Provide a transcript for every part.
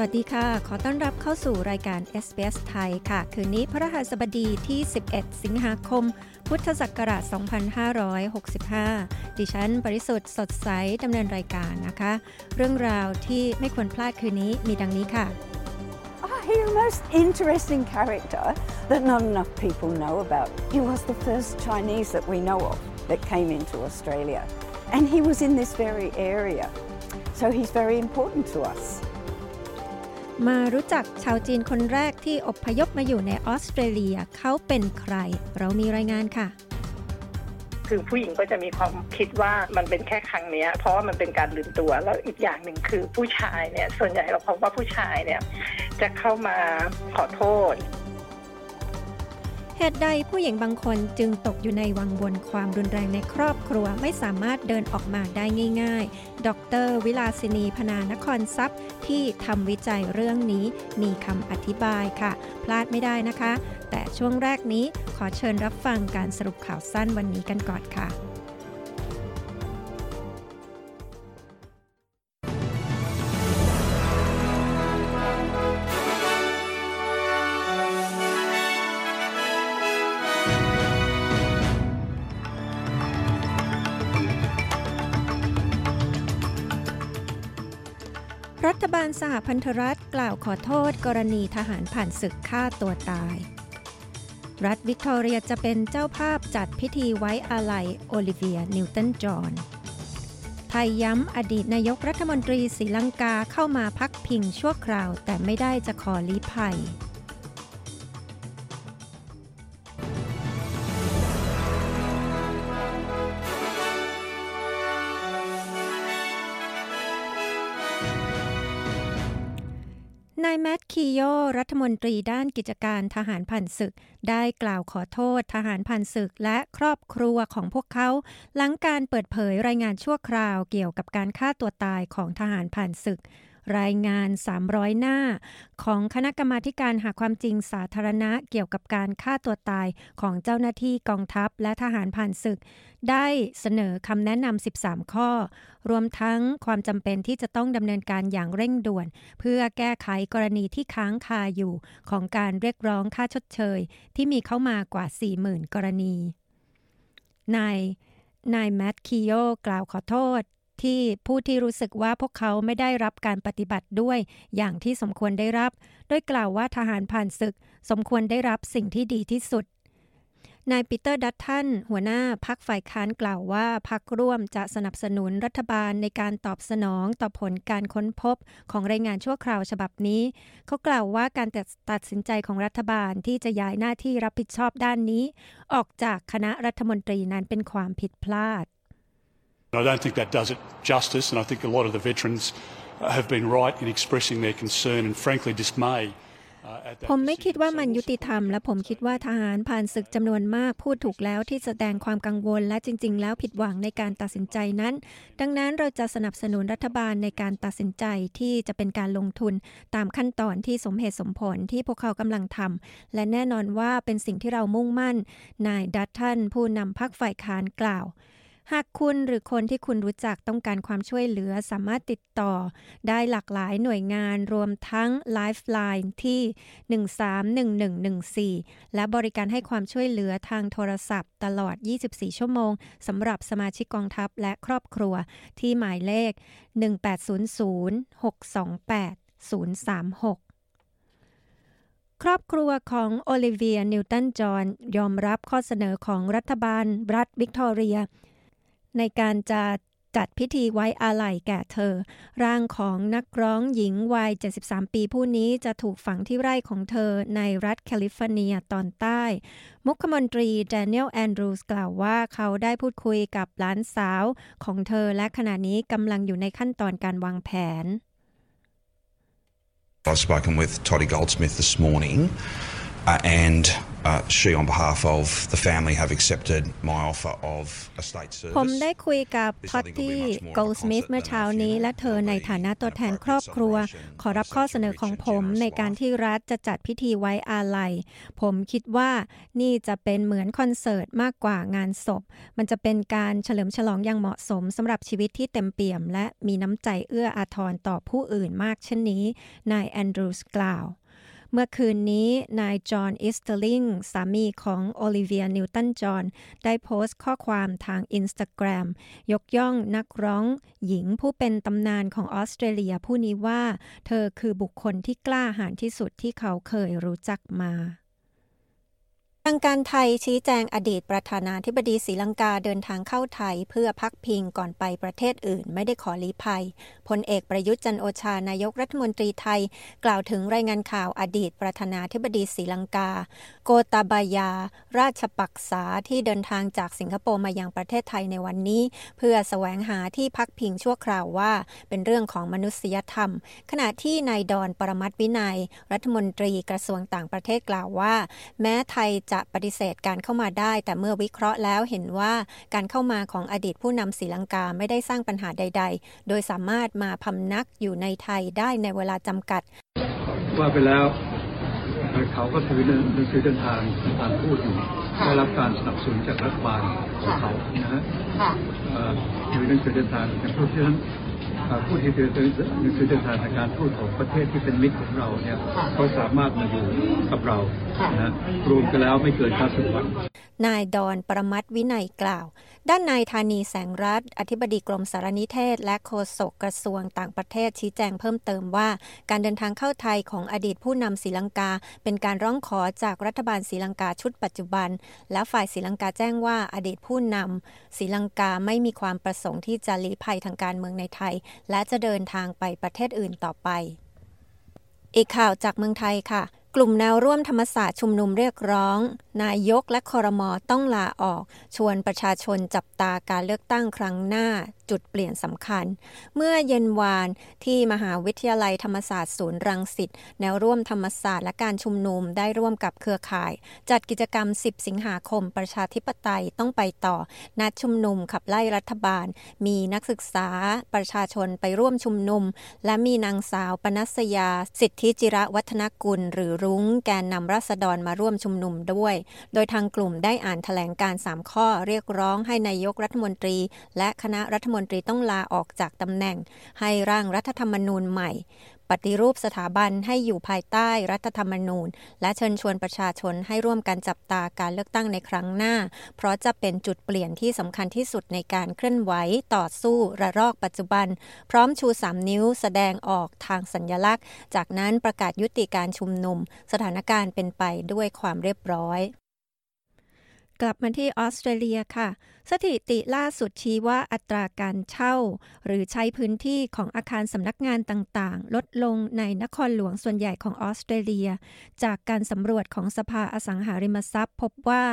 สวัสดีค่ะ ขอต้อนรับเข้าสู่รายการ SBS ไทยค่ะ คืนนี้พระหัสบดีที่ 11 สิงหาคม พุทธศักราช 2565 ดิฉันบริสุทธิ์สดใสดำเนินรายการนะคะ เรื่องราวที่ไม่ควรพลาดคืนนี้มีดังนี้ค่ะ Oh, he's a most interesting character that not enough people know about. He was the first Chinese that we know of that came into Australia. And he was in this very area. So he's very important to us. มารู้จักชาวจีนคนแรกที่อพยพมาอยู่ในออสเตรเลียเขาเป็นใคร เรามีรายงานค่ะคือผู้หญิงก็จะมีความคิดว่ามันเป็นแค่ครั้งนี้เพราะว่ามันเป็นการลืมตัวแล้วอีกอย่างหนึ่งคือผู้ชายเนี่ยส่วนใหญ่เราพบว่าผู้ชายเนี่ยจะเข้ามาขอโทษ เหตุใดผู้หญิงบางคนจึงตกอยู่ในวังวนความรุนแรงในครอบครัวไม่สามารถเดินออกมาได้ง่าย ๆ ดร วิลาสินีพนานครทรัพย์ ที่ทำวิจัยเรื่องนี้มีคำอธิบายค่ะ พลาดไม่ได้นะคะ แต่ช่วงแรกนี้ขอเชิญรับฟังการสรุปข่าวสั้นวันนี้กันก่อนค่ะ การสหพันธรัฐกล่าวขอโทษกรณีทหารผ่านศึกฆ่าตัวตาย รัฐวิกตอเรียจะเป็นเจ้าภาพจัดพิธีไว้อาลัยโอลิเวีย นิวตันจอห์นไทยย้ำอดีตนายกรัฐมนตรีศรีลังกาเข้ามาพักพิงชั่วคราวแต่ไม่ได้จะขอลี้ภัย นายแมตต์คีโยรัฐมนตรีด้านกิจการทหารผ่านศึก ได้กล่าวขอโทษทหารผ่านศึกและครอบครัวของพวกเขา หลังการเปิดเผยรายงานชั่วคราวเกี่ยวกับการฆ่าตัวตายของทหารผ่านศึก รายงาน 300 หน้า ของคณะกรรมาการหาความจริงสาธารณะเกี่ยวกับการฆ่าตัวตายของเจ้าหน้าที่กองทัพและทหารผ่านศึก ได้เสนอคำแนะนำ 13 ข้อ รวมทั้งความจำเป็นที่จะต้องดำเนินการอย่างเร่งด่วน เพื่อแก้ไขกรณีที่ค้างคาอยู่ ของการเรียกร้องค่าชดเชย ที่มีเข้ามากว่า 40,000 กรณีนายนายแมตคิโยกล่าวขอโทษ ที่ผู้ที่รู้สึกว่าพวกเขาไม่ได้รับการปฏิบัติด้วยอย่างที่สมควรได้รับ โดยกล่าวว่าทหารผ่านศึก สมควรได้รับสิ่งที่ดีที่สุดนายปีเตอร์ดัตทันหัวหน้าพักฝ่ายค้านกล่าวว่าพักร่วมจะสนับสนุนรัฐบาลในการตอบสนองต่อผลการค้นพบของรายงานชั่วคราวฉบับนี้ เขากล่าวว่าการตัดสินใจของรัฐบาลที่จะย้ายหน้าที่รับผิดชอบด้านนี้ ออกจากคณะรัฐมนตรีนั้นเป็นความผิดพลาด I don't think that does it justice, and I think a lot of the veterans have been right in expressing their concern and, frankly, dismay. ผมไม่คิดว่ามันยุติธรรม และผมคิดว่าทหารผ่านศึกจำนวนมากพูดถูกแล้วที่แสดงความกังวล และจริง ๆ แล้วผิดหวังในการตัดสินใจนั้น ดังนั้นเราจะสนับสนุนรัฐบาลในการตัดสินใจที่จะเป็นการลงทุนตามขั้นตอนที่สมเหตุสมผลที่พวกเขากำลังทำและแน่นอนว่าเป็นสิ่งที่เรามุ่งมั่น นายดัตทันผู้นำพรรคฝ่ายค้านกล่าว หากคุณหรือคนที่คุณรู้จักต้องการความช่วยเหลือสามารถติดต่อ ได้หลากหลายหน่วยงานรวมทั้ง Lifeline ที่ 131114 และบริการให้ความช่วยเหลือทางโทรศัพท์ตลอด 24 ชั่วโมงสำหรับสมาชิกกองทัพและครอบครัวที่หมายเลข 1800 628 036ครอบครัวของโอลิเวียนิวตันจอห์นยอมรับข้อเสนอของรัฐบาลรัฐวิกตอเรีย ในการจะจัดพิธีไว้อาลัยแก่เธอ ร่างของนักร้องหญิงวัย 73 ปีผู้นี้จะถูกฝังที่ไร่ของเธอในรัฐแคลิฟอร์เนียตอนใต้ มุขมนตรีแดเนียลแอนดรูสกล่าวว่าเขาได้พูดคุยกับหลานสาวของเธอและขณะนี้กำลังอยู่ในขั้นตอนการวางแผน I've spoken with Toddy Goldsmith this morning, uh, and she, on behalf of the family, have accepted my offer of a state ผม service. ได้คุยกับพอตตี้โกลสมิธเมื่อเช้านี้ และเธอในฐานะตัวแทนครอบครัว ขอรับข้อเสนอของผมในการที่รัฐจะจัดพิธีไว้อาลัย ผมคิดว่านี่จะเป็นเหมือนคอนเสิร์ตมากกว่างานศพ มันจะเป็นการเฉลิมฉลองอย่างเหมาะสมสำหรับชีวิตที่เต็มเปี่ยม และมีน้ำใจเอื้ออาทรต่อผู้อื่นมากเช่นนี้ นายแอนดรูสกล่าว เมื่อคืนนี้นายจอห์นอีสเตอร์ลิงสามีของโอลิเวียนิวตันจอห์นได้โพสต์ข้อความทางอินสตาแกรมยกย่องนักร้องหญิงผู้เป็นตำนานของออสเตรเลียผู้นี้ว่า เธอคือบุคคลที่กล้าหาญที่สุดที่เขาเคยรู้จักมา ทางการไทยชี้แจงอดีตประธานาธิบดีศรีลังกาเดินทางเข้าไทย เพื่อพักพิงก่อนไปประเทศอื่น ไม่ได้ขอลี้ภัยพลเอกประยุทธ์จันโอชานายกรัฐมนตรีไทย กล่าวถึงรายงานข่าวอดีตประธานาธิบดีศรีลังกา โกตาบายา ราชปักษาที่เดินทางจากสิงคโปร์มายังประเทศไทยในวันนี้ เพื่อแสวงหาที่พักพิงชั่วคราวว่า เป็นเรื่องของมนุษยธรรม ขณะที่นายดอนปรมัตวินัย รัฐมนตรีกระทรวงต่างประเทศกล่าวว่า แม้ไทยจะปฏิเสธการเข้ามาได้ แต่เมื่อวิเคราะห์แล้วเห็นว่าการเข้ามาของอดีตผู้นำศรีลังกาไม่ได้สร้างปัญหาใด ๆ โดยสามารถมาพำนักอยู่ในไทยได้ในเวลาจำกัด ว่าไปแล้วเขาก็ถือหนังสือเดินทางทางพูดอยู่ได้รับการสนับสนุนจากรัฐบาลของเขานะฮะเอ่อถือหนังสือเดินทางอย่างพูดที่นั้นเอ่อ ผู้ที่ถือหนังสือเดินกางทางการทูตของประเทศที่เป็นมิตรของเราเนี่ยเขาสามารถมาอยู่กับเรานะรวมกันแล้วไม่เกิน90วันนายดอนปรมัตถวินัยกล่าว ด้านนายธานีแสงรัฐ อธิบดีกรมสารนิเทศ และโฆษกกระทรวงต่างประเทศชี้แจงเพิ่มเติมว่า การเดินทางเข้าไทยของอดีตผู้นำศรีลังกา เป็นการร้องขอจากรัฐบาลศรีลังกาชุดปัจจุบัน และฝ่ายศรีลังกาแจ้งว่าอดีตผู้นำศรีลังกาไม่มีความประสงค์ที่จะลี้ภัยทางการเมืองในไทย และจะเดินทางไปประเทศอื่นต่อไป อีกข่าวจากเมืองไทยค่ะ ลุ่มแนวร่วมธรรมศาสตร์ชุมนุมเรียกร้อง นายกและคอรมอต้องลาออก ชวนประชาชนจับตาการเลือกตั้งครั้งหน้า จุดเปลี่ยนสำคัญ เมื่อเย็นวานที่มหาวิทยาลัยธรรมศาสตร์ศูนย์รังสิตแนวร่วมธรรมศาสตร์และการชุมนุมได้ร่วมกับเครือข่าย จัดกิจกรรม 10 สิงหาคมประชาธิปไตยต้องไปต่อ นัดชุมนุมขับไล่รัฐบาล มีนักศึกษาประชาชนไปร่วมชุมนุม และมีนางสาวปนัสยา สิทธิจิระวัฒนกุลหรือรุ้ง แกนนำรัษฎรมาร่วมชุมนุมด้วย โดยทางกลุ่มได้อ่านแถลงการ 3 ข้อเรียกร้องให้นายกรัฐมนตรี และคณะรัฐมนตรีต้องลาออกจากตำแหน่ง ให้ร่างรัฐธรรมนูญใหม่ ปฏิรูปสถาบันให้อยู่ภายใต้รัฐธรรมนูญ และเชิญชวนประชาชนให้ร่วมกันจับตาการเลือกตั้งในครั้งหน้า เพราะจะเป็นจุดเปลี่ยนที่สำคัญที่สุดในการเคลื่อนไหวต่อสู้ระลอกปัจจุบัน พร้อมชู 3 นิ้วแสดงออกทางสัญญลักษณ์ จากนั้นประกาศยุติการชุมนุม สถานการณ์เป็นไปด้วยความเรียบร้อย กลับมาที่ออสเตรเลียค่ะ สถิติล่าสุดชี้ว่าอัตราการเช่า หรือใช้พื้นที่ของอาคารสำนักงานต่างๆ ลดลงในนครหลวงส่วนใหญ่ของออสเตรเลีย จากการสำรวจของสภาอสังหาริมทรัพย์ พบว่า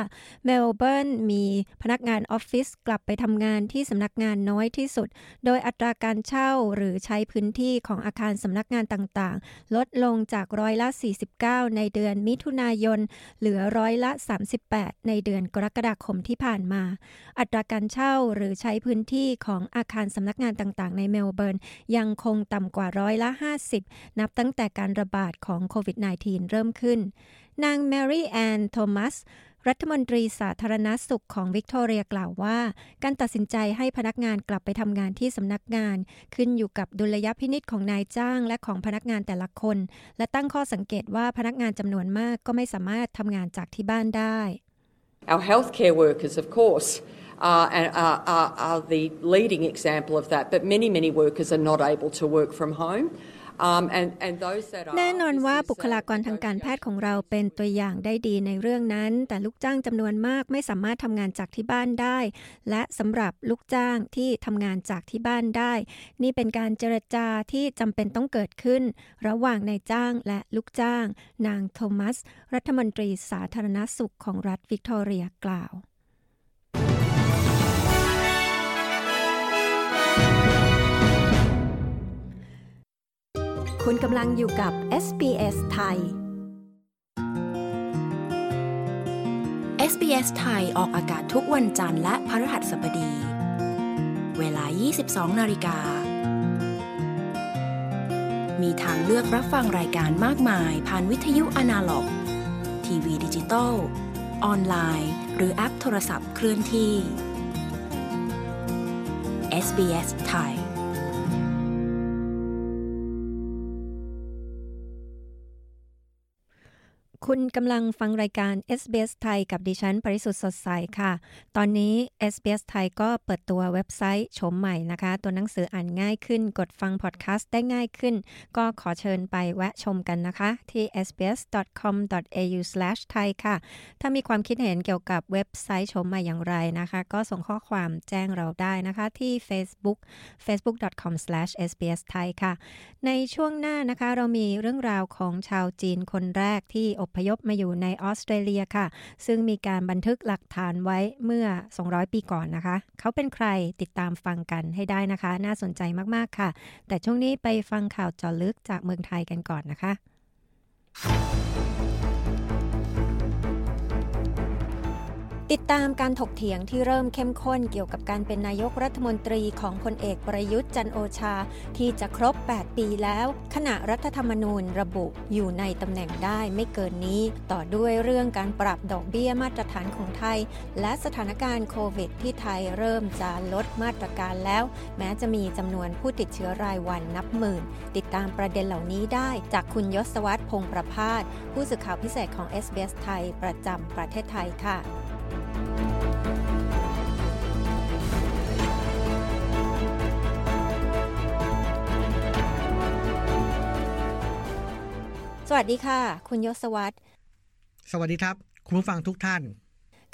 เมลเบิร์นมีพนักงานออฟฟิศกลับไปทำงานที่สำนักงานน้อยที่สุด โดยอัตราการเช่าหรือใช้พื้นที่ของอาคารสำนักงานต่างๆ ลดลงจากร้อยละ 49 ในเดือนมิถุนายน เหลือร้อยละ 38 ในเดือนกรกฎาคมที่ผ่านมา อัตราการเช่าหรือใช้พื้นที่ของอาคารสำนักงานต่างๆ ในเมลเบิร์น ยังคงต่ำกว่าร้อยละ 50 นับตั้งแต่การระบาดของโควิด -19 เริ่มขึ้น นางแมรี่แอนโทมัสรัฐมนตรีสาธารณสุขของวิกตอเรียกล่าวว่า การตัดสินใจให้พนักงานกลับไปทำงานที่สำนักงาน ขึ้นอยู่กับดุลยพินิษของนายจ้างและของพนักงานแต่ละคน และตั้งข้อสังเกตว่าพนักงานจำนวนมากก็ไม่สามารถทำงานจากที่บ้านได้ Our healthcare workers, of course, are, are, are, the leading example of that, but many, many workers are not able to work from home. แน่นอนว่าบุคลากรทางการแพทย์ของเราเป็นตัวอย่างได้ดีในเรื่องนั้น แต่ลูกจ้างจำนวนมากไม่สามารถทำงานจากที่บ้านได้ และสำหรับลูกจ้างที่ทำงานจากที่บ้านได้ นี่เป็นการเจรจาที่จำเป็นต้องเกิดขึ้น ระหว่างนายจ้างและลูกจ้าง นางโทมัส รัฐมนตรีสาธารณสุขของรัฐวิกตอเรียกล่าว คุณกำลังอยู่กับ SBS ไทย SBS ไทยออกอากาศทุกวันจันทร์และพฤหัสบดี เวลา 22 นาฬิกา มีทางเลือกรับฟังรายการมากมายผ่านวิทยุอนาล็อก ทีวีดิจิตอล ออนไลน์ หรือแอปโทรศัพท์เคลื่อนที่ SBS ไทย คุณกำลังฟังรายการ SBS ไทยกับดิฉัน ปริสุทธ์สดใสค่ะ ตอนนี้ SBS ไทยก็เปิดตัวเว็บไซต์ชมใหม่นะคะ ตัวหนังสืออ่านง่ายขึ้น กดฟังพอดแคสต์ได้ง่ายขึ้น ก็ขอเชิญไปแวะชมกันนะคะ ที่ sbs.com.au/thai ค่ะ ถ้ามีความคิดเห็นเกี่ยวกับเว็บไซต์ชมใหม่อย่างไรนะคะ ก็ส่งข้อความแจ้งเราได้นะคะที่ Facebook facebook.com/sbsthai ค่ะ ในช่วงหน้านะคะเรามีเรื่องราวของชาวจีนคนแรกที่อพพยพมาอยู่ในออสเตรเลียค่ะ ซึ่งมีการบันทึกหลักฐานไว้เมื่อ 200 ปีก่อนนะคะ เขาเป็นใครติดตามฟังกันให้ได้นะคะ น่าสนใจมากๆค่ะ แต่ช่วงนี้ไปฟังข่าวจอลึกจากเมืองไทยกันก่อนนะคะ ติดตามการถกเถียงที่เริ่มเข้มข้นเกี่ยวกับการเป็นนายกรัฐมนตรีของพลเอกประยุทธ์จันโอชา ที่จะครบ 8 ปีแล้ว ขณะรัฐธรรมนูญระบุอยู่ในตำแหน่งได้ไม่เกินนี้ ต่อด้วยเรื่องการปรับดอกเบี้ยมาตรฐานของไทย และสถานการณ์โควิดที่ไทยเริ่มจะลดมาตรการแล้ว แม้จะมีจำนวนผู้ติดเชื้อรายวันนับหมื่น ติดตามประเด็นเหล่านี้ได้จากคุณยศวัตรพงประพาสผู้สื่อข่าวพิเศษของ SBS ไทยประจำประเทศไทยค่ะ สวัสดีค่ะ คุณยศวัตรสวัสดีครับ คุณผู้ฟังทุกท่าน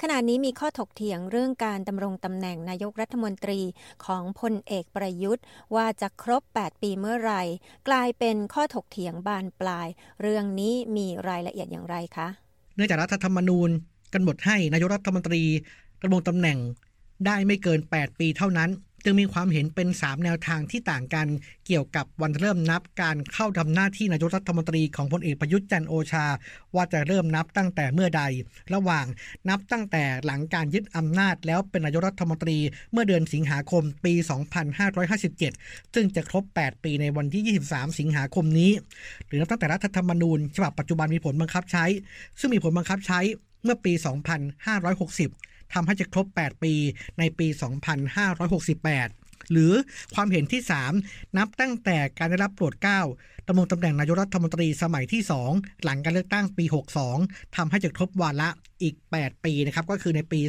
ขณะนี้มีข้อถกเถียงเรื่องการดำรงตำแหน่งนายกรัฐมนตรีของพลเอกประยุทธ์ ว่าจะครบ 8 ปีเมื่อไหร่ กลายเป็นข้อถกเถียงบานปลาย เรื่องนี้มีรายละเอียดอย่างไรคะ เนื่องจากรัฐธรรมนูญ กำหนดให้นายกรัฐมนตรีดำรงตำแหน่งได้ไม่เกิน 8 ปีเท่านั้น จึงมีความเห็นเป็น 3 แนวทางที่ต่างกัน เกี่ยวกับวันเริ่มนับการเข้าทำหน้าที่นายกรัฐมนตรีของพลเอกประยุทธ์จันโอชา ว่าจะเริ่มนับตั้งแต่เมื่อใด ระหว่างนับตั้งแต่หลังการยึดอำนาจแล้วเป็นนายกรัฐมนตรีเมื่อเดือนสิงหาคมปี 2557 ซึ่งจะครบ 8 ปีในวันที่ 23 สิงหาคมนี้ หรือนับตั้งแต่รัฐธรรมนูญฉบับปัจจุบันมีผลบังคับใช้ ซึ่งมีผลบังคับใช้ เมื่อปี 2560 ทำให้จะครบ 8 ปีในปี 2568หรือความเห็นที่ 3 นับตั้งแต่การได้รับโปรดเกล้าดำรงตำแหน่งนายกรัฐมนตรีสมัยที่ 2 หลังการเลือกตั้งปี 62ทำให้จะครบวาระ อีก 8 ปีนะครับก็คือในปี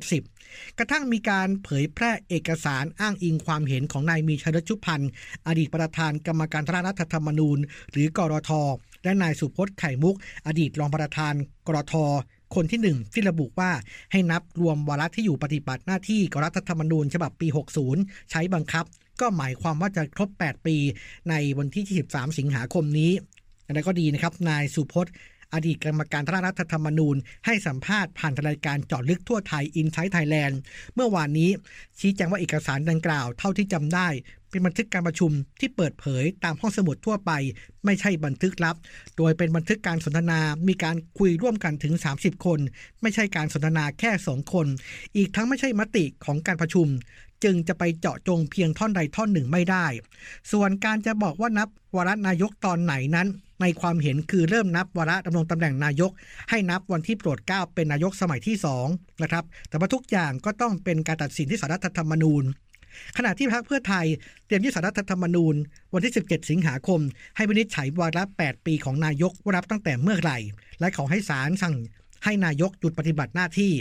2570 กระทั่งมีการเผยแพร่เอกสารอ้างอิงความเห็นของนายมีชัยรชุพันธ์อดีตประธานกรรมการร่างรัฐธรรมนูญ หรือกรท และนายสุพจน์ไข่มุก อดีตรองประธานกรทคนที่หนึ่งที่ระบุว่าให้นับรวมวาระที่อยู่ปฏิบัติหน้าที่กรัฐธรรมนูญฉบับปี 60 ใช้บังคับ ก็หมายความว่าจะครบ 8 ปี ในวันที่ 23 สิงหาคมนี้อะไรก็ดีนะครับ นายสุพจน์ อดีตกรรมการร่างรัฐธรรมนูญ ให้สัมภาษณ์ผ่านรายการเจาะลึกทั่วไทยอินไซต์ไทยแลนด์เมื่อวานนี้ ชี้แจงว่าเอกสารดังกล่าวเท่าที่จำได้ เป็นบันทึกการประชุมที่เปิดเผยตามห้องสมุดทั่วไป ไม่ใช่บันทึกลับ โดยเป็นบันทึกการสนทนา มีการคุยร่วมกันถึง 30 คน ไม่ใช่การสนทนาแค่2คน อีกทั้งไม่ใช่มติของการประชุมจึงจะไปเจาะจงเพียงท่อนใดท่อนหนึ่งไม่ได้ ส่วนการจะบอกว่านับวาระนายกตอนไหนนั้น ในความเห็นคือเริ่มนับวาระดำรงตำแหน่งนายก ให้นับวันที่โปรดเกล้าเป็นนายกสมัยที่2นะครับแต่ว่าทุกอย่างก็ต้องเป็นการตัดสินที่สารรัฐธรรมนูญขณะที่พรรคเพื่อไทยเตรียมยื่นสารรัฐธรรมนูญ วันที่ 17 สิงหาคม ให้วินิจฉัยวาระ 8 ปีของนายกว่ารับตั้งแต่เมื่อไหร่ และขอให้ศาลสั่งให้นายกหยุดปฏิบัติหน้าที่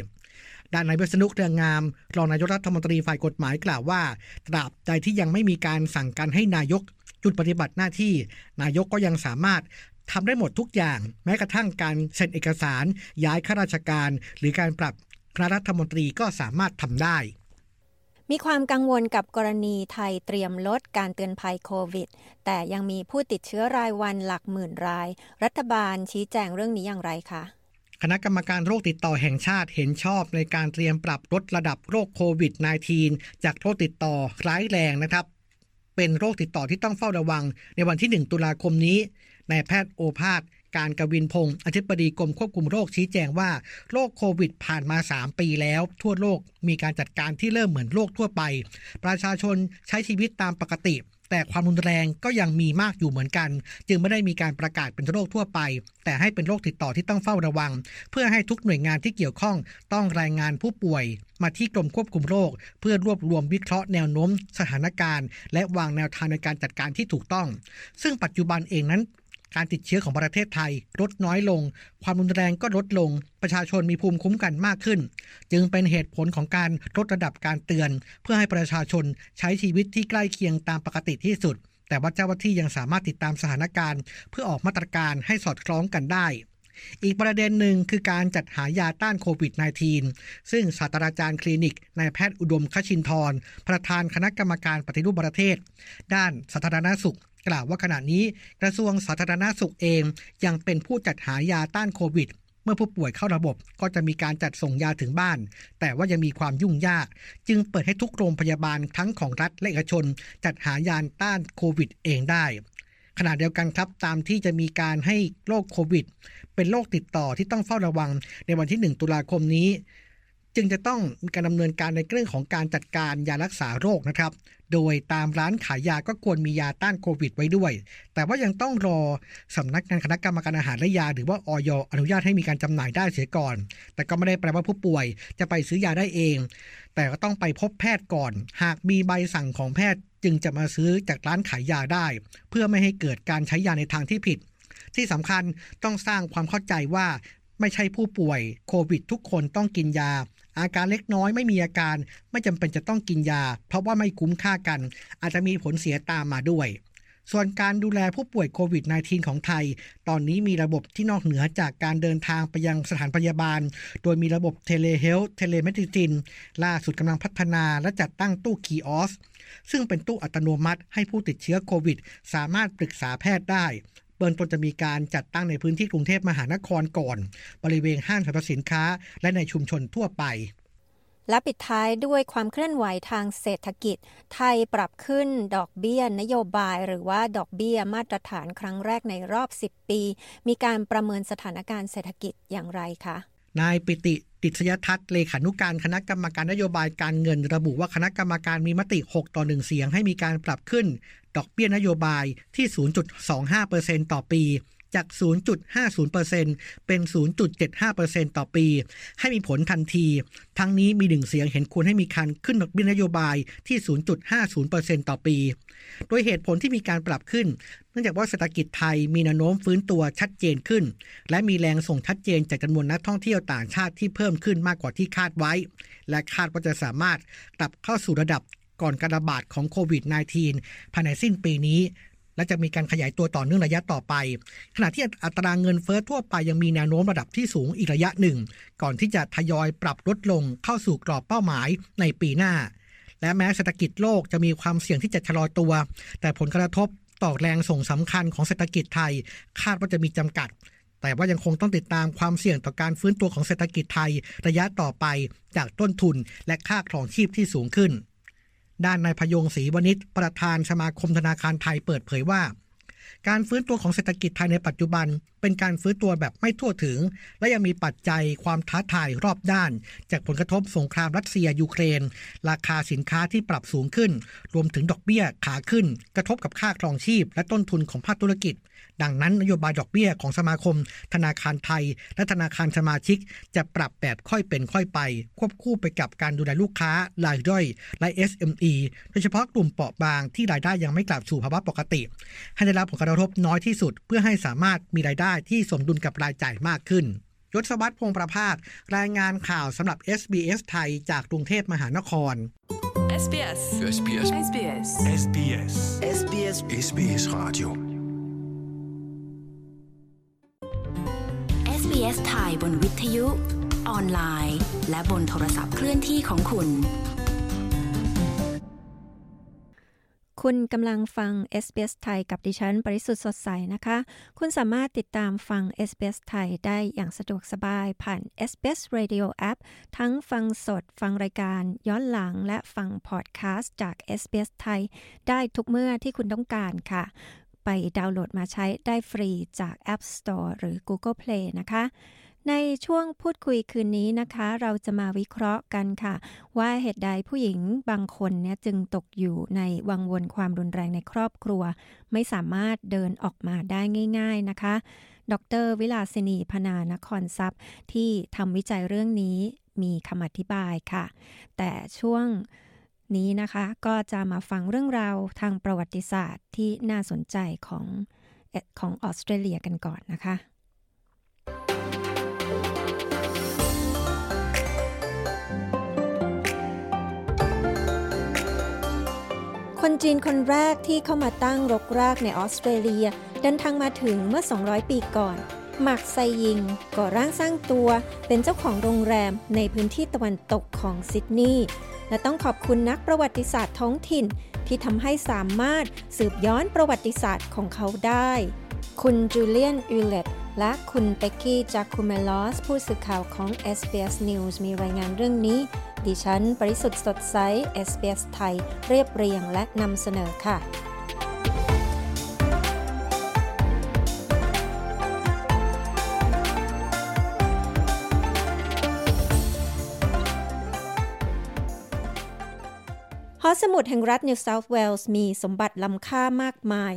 ด้านนายวิษณุเรืองงามรองนายกรัฐมนตรีฝ่ายกฎหมายกล่าวว่า ตราบใดที่ยังไม่มีการสั่งการให้นายก จุดปฏิบัติหน้าที่นายกก็ยังสามารถทำได้หมดทุกอย่าง แม้กระทั่งการเซ็นเอกสาร ย้ายข้าราชการ หรือการปรับคณะรัฐมนตรีก็สามารถทำได้ มีความกังวลกับกรณีไทยเตรียมลดการเตือนภัยโควิด แต่ยังมีผู้ติดเชื้อรายวันหลักหมื่นราย รัฐบาลชี้แจงเรื่องนี้อย่างไรคะคณะกรรมการโรคติดต่อแห่งชาติเห็นชอบในการเตรียมปรับลดระดับโรคโควิด -19 จากโรคติดต่อร้ายแรงนะครับ เป็นโรคติดต่อที่ต้องเฝ้าระวัง ในวันที่ 1 ตุลาคมนี้นายแพทย์โอภาสการกวินพงศ์อธิบดีกรมควบคุมโรคชี้แจงว่าโรคโควิดผ่านมา 3 ปีแล้ว ทั่วโลกมีการจัดการที่เริ่มเหมือนโรคทั่วไป ประชาชนใช้ชีวิตตามปกติ แต่ความรุนแรงก็ยังมีมากอยู่เหมือนกัน จึงไม่ได้มีการประกาศเป็นโรคทั่วไป แต่ให้เป็นโรคติดต่อที่ต้องเฝ้าระวัง เพื่อให้ทุกหน่วยงานที่เกี่ยวข้องต้องรายงานผู้ป่วย มาที่กรมควบคุมโรค เพื่อรวบรวมวิเคราะห์แนวโน้ม สถานการณ์ และวางแนวทางในการจัดการที่ถูกต้อง ซึ่งปัจจุบันเองนั้น การติดเชื้อของประเทศไทยลดน้อยลง ความรุนแรงก็ลดลง ประชาชนมีภูมิคุ้มกันมากขึ้น จึงเป็นเหตุผลของการลดระดับการเตือน เพื่อให้ประชาชนใช้ชีวิตที่ใกล้เคียงตามปกติที่สุด แต่ว่าเจ้าหน้าที่ยังสามารถติดตามสถานการณ์ เพื่อออกมาตรการให้สอดคล้องกันได้อีกประเด็นหนึ่งคือการจัดหายาต้านโควิด -19 ซึ่งศาสตราจารย์คลินิกนายแพทย์อุดมคชินทร์ประธานคณะกรรมการปฏิรูปประเทศ ด้านสาธารณสุข กล่าวว่าขณะนี้กระทรวงสาธารณสุขเองยังเป็นผู้จัดหายาต้านโควิดเมื่อผู้ป่วยเข้าระบบก็จะมีการจัดส่งยาถึงบ้าน แต่ว่ายังมีความยุ่งยาก จึงเปิดให้ทุกโรงพยาบาลทั้งของรัฐและเอกชน จัดหายาต้านโควิดเองได้ ขณะเดียวกันครับ ตามที่จะมีการให้โรคโควิด เป็นโรคติดต่อที่ต้องเฝ้าระวังในวันที่ 1 ตุลาคมนี้ จึงจะต้องมีการดำเนินการในเรื่องของการจัดการยารักษาโรคนะครับ โดยตามร้านขายยาก็ควรมียาต้านโควิดไว้ด้วย แต่ว่ายังต้องรอสำนักงานคณะกรรมการอาหารและยา หรือว่าออยอนุญาตให้มีการจำหน่ายได้เสียก่อน แต่ก็ไม่ได้แปลว่าผู้ป่วยจะไปซื้อยาได้เอง แต่ก็ต้องไปพบแพทย์ก่อน หากมีใบสั่งของแพทย์จึงจะมาซื้อจากร้านขายยาได้ เพื่อไม่ให้เกิดการใช้ยาในทางที่ผิด ที่สำคัญต้องสร้างความเข้าใจว่าไม่ใช่ผู้ป่วยโควิดทุกคนต้องกินยา อาการเล็กน้อยไม่มีอาการไม่จำเป็นจะต้องกินยา เพราะว่าไม่คุ้มค่ากัน อาจจะมีผลเสียตามมาด้วย ส่วนการดูแลผู้ป่วยโควิด -19 ของไทย ตอนนี้มีระบบที่นอกเหนือจากการเดินทางไปยังสถานพยาบาล โดยมีระบบ telehealth telemedicine ล่าสุดกำลังพัฒนาและจัดตั้งตู้ kioskซึ่งเป็นตู้อัตโนมัติให้ผู้ติดเชื้อโควิด สามารถปรึกษาแพทย์ได้ เบื้องต้นจะมีการจัดตั้งในพื้นที่กรุงเทพมหานครก่อน บริเวณห้างสรรพสินค้า และในชุมชนทั่วไปและปิดท้ายด้วยความเคลื่อนไหวทางเศรษฐกิจ ไทยปรับขึ้นดอกเบี้ยนโยบาย หรือว่าดอกเบี้ยมาตรฐานครั้งแรกในรอบ 10 ปี มีการประเมินสถานการณ์เศรษฐกิจอย่างไรคะนายปิติติษยทัศน์เลขานุการคณะกรรมการนโยบายการเงิน ระบุว่าคณะกรรมการมีมติ 6 ต่อ 1 เสียงให้มีการปรับขึ้น ดอกเบี้ยนโยบายที่ 0.25%ต่อปีจาก 0.50%เป็น 0.75%ต่อปี ให้มีผลทันที ทั้งนี้มีหนึ่งเสียงเห็นควรให้มีการขึ้นดอกเบี้ยนโยบายที่ 0.50%ต่อปี โดยเหตุผลที่มีการปรับขึ้น เนื่องจากว่าเศรษฐกิจไทยมีแนวโน้มฟื้นตัวชัดเจนขึ้น และมีแรงส่งชัดเจนจากจำนวนนักท่องเที่ยวต่างชาติที่เพิ่มขึ้นมากกว่าที่คาดไว้ และคาดว่าจะสามารถกลับเข้าสู่ระดับ ก่อนการระบาดของโควิด -19 ภายในสิ้นปีนี้ และจะมีการขยายตัวต่อเนื่องระยะต่อไป ขณะที่อัตราเงินเฟ้อทั่วไปยังมีแนวโน้มระดับที่สูงอีกระยะหนึ่ง ก่อนที่จะทยอยปรับลดลงเข้าสู่กรอบเป้าหมายในปีหน้า และแม้เศรษฐกิจโลกจะมีความเสี่ยงที่จะชะลอตัว แต่ผลกระทบต่อแรงส่งสำคัญของเศรษฐกิจไทย คาดว่าจะมีจำกัดแต่ว่ายังคงต้องติดตามความเสี่ยงต่อการฟื้นตัวของเศรษฐกิจไทย ระยะต่อไปจากต้นทุนและค่าครองชีพที่สูงขึ้น ด้านนายพยงศรีวณิชประธานสมาคมธนาคารไทยเปิดเผยว่า การฟื้นตัวของเศรษฐกิจไทยในปัจจุบัน เป็นการฟื้นตัวแบบไม่ทั่วถึง และยังมีปัจจัยความท้าทายรอบด้าน จากผลกระทบสงครามรัสเซียยูเครน ราคาสินค้าที่ปรับสูงขึ้น รวมถึงดอกเบี้ยขาขึ้น กระทบกับค่าครองชีพ และต้นทุนของภาคธุรกิจ ดังนั้นนโยบายดอกเบี้ยของสมาคม ธนาคารไทย และธนาคารสมาชิก จะปรับแบบค่อยเป็นค่อยไป ควบคู่ไปกับการดูแลลูกค้ารายย่อยและ SME โดยเฉพาะกลุ่มเปราะบางที่รายได้ยังไม่กลับสู่ภาวะปกติ ให้ได้รับผลกระทบน้อยที่สุด เพื่อให้สามารถมีรายได้ที่สมดุลกับรายจ่ายมากขึ้นยศวัตรพงษ์ประภาสรายงานข่าวสำหรับ SBS ไทยจากกรุงเทพมหานคร SBS SBS SBS SBS SBS SBS Radio SBS ไทยบนวิทยุ ออนไลน์ และบนโทรศัพท์เคลื่อนที่ของคุณ คุณกำลังฟัง SBS ไทยกับดิฉัน ปริสุทธ์สดใสนะคะ คุณสามารถติดตามฟัง SBS ไทยได้อย่างสะดวกสบายผ่าน SBS Radio App ทั้งฟังสดฟังรายการย้อนหลังและฟังพอดแคสต์จาก SBS ไทยได้ทุกเมื่อที่คุณต้องการค่ะ ไปดาวน์โหลดมาใช้ได้ฟรีจาก App Store หรือ Google Play นะคะ ในช่วงพูดคุยคืนนี้นะคะ เราจะมาวิเคราะห์กันค่ะ ว่าเหตุใดผู้หญิงบางคนเนี่ยจึงตกอยู่ในวังวนความรุนแรงในครอบครัว ไม่สามารถเดินออกมาได้ง่าย ๆนะคะ ดรวิลาสินีพนานครทรัพย์ ที่ทำวิจัยเรื่องนี้มีคำอธิบายค่ะ แต่ช่วง นี้นะคะ ก็จะมาฟังเรื่องราวทางประวัติศาสตร์ที่น่าสนใจของของออสเตรเลียกันก่อนนะคะ คนจีนคนแรกที่เข้ามาตั้งรกรากในออสเตรเลียเดินทางมาถึงเมื่อ 200 ปีก่อนหมักไซยิงก่อร่างสร้างตัวเป็นเจ้าของโรงแรมในพื้นที่ตะวันตกของซิดนีย์ และต้องขอบคุณนักประวัติศาสตร์ท้องถิ่น ที่ทำให้สามารถสืบย้อนประวัติศาสตร์ของเขาได้ คุณจูเลียนอูเลตและคุณเปกกี้จากคูเมลอส ผู้สื่อข่าวของ SBS News มีรายงานเรื่องนี้ ดิฉัน ปริสุทธ์สดใส SBS ไทย เรียบเรียงและนำเสนอค่ะ หอสมุดแห่งรัฐนิวเซาท์เวลส์มีสมบัติล้ำค่ามากมาย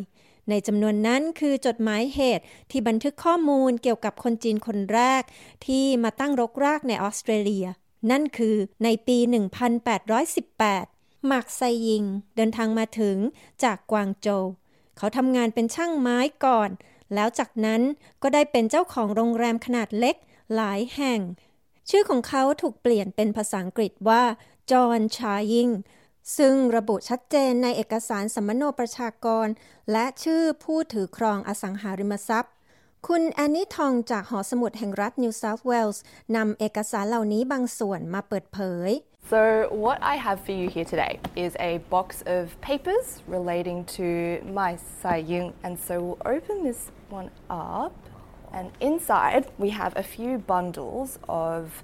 ในจำนวนนั้นคือจดหมายเหตุที่บันทึกข้อมูลเกี่ยวกับคนจีนคนแรก ที่มาตั้งรกรากในออสเตรเลีย นั่นคือในปี 1818หมากไซยิง เดินทางมาถึงจากกวางโจว เขาทำงานเป็นช่างไม้ก่อน แล้วจากนั้นก็ได้เป็นเจ้าของโรงแรมขนาดเล็กหลายแห่ง ชื่อของเขาถูกเปลี่ยนเป็นภาษาอังกฤษว่าจอห์นชายิง ซึ่งระบุชัดเจนในเอกสารสมมโนประชากร และชื่อผู้ถือครองอสังหาริมทรัพย์ คุณแอนนี่ทองจากหอสมุดแห่งรัฐนิวเซาท์เวลส์นำเอกสารเหล่านี้บางส่วนมาเปิดเผย So, what I have for you here today is a box of papers relating to my Sai Yung. And so, we'll open this one up, and inside we have a few bundles of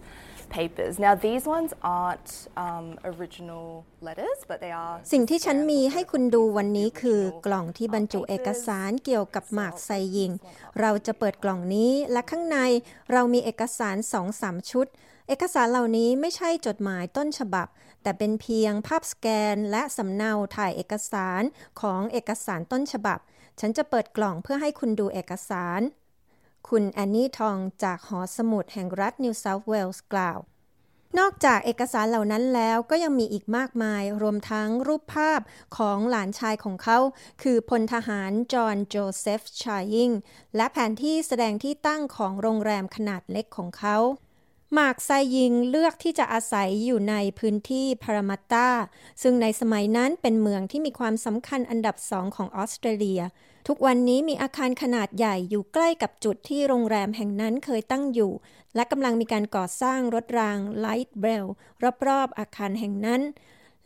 papers. Now, these ones aren't um, original letters, but they are. สิ่งที่ฉันมีให้คุณดูวันนี้คือกล่องที่บรรจุเอกสารเกี่ยวกับหมากไซยิง เราจะเปิดกล่องนี้และข้างในเรามีเอกสารสองสามชุด เอกสารเหล่านี้ไม่ใช่จดหมายต้นฉบับ แต่เป็นเพียงภาพสแกนและสำเนาถ่ายเอกสารของเอกสารต้นฉบับ ฉันจะเปิดกล่องเพื่อให้คุณดูเอกสาร คุณแอนนี่ทองจากหอสมุดแห่งรัฐนิวเซาท์เวลส์กล่าว นอกจากเอกสารเหล่านั้นแล้วก็ยังมีอีกมากมายรวมทั้งรูปภาพของหลานชายของเขา คือพลทหารจอห์นโจเซฟชายิงและแผนที่แสดงที่ตั้งของโรงแรมขนาดเล็กของเขาหมากไซยิงเลือกที่จะอาศัยอยู่ในพื้นที่พารามัตตาซึ่งในสมัยนั้นเป็นเมืองที่มีความสำคัญอันดับสองของออสเตรเลีย ทุกวันนี้มีอาคารขนาดใหญ่อยู่ใกล้กับจุดที่โรงแรมแห่งนั้นเคยตั้งอยู่ และกำลังมีการก่อสร้างรถราง light rail รอบๆอาคารแห่งนั้น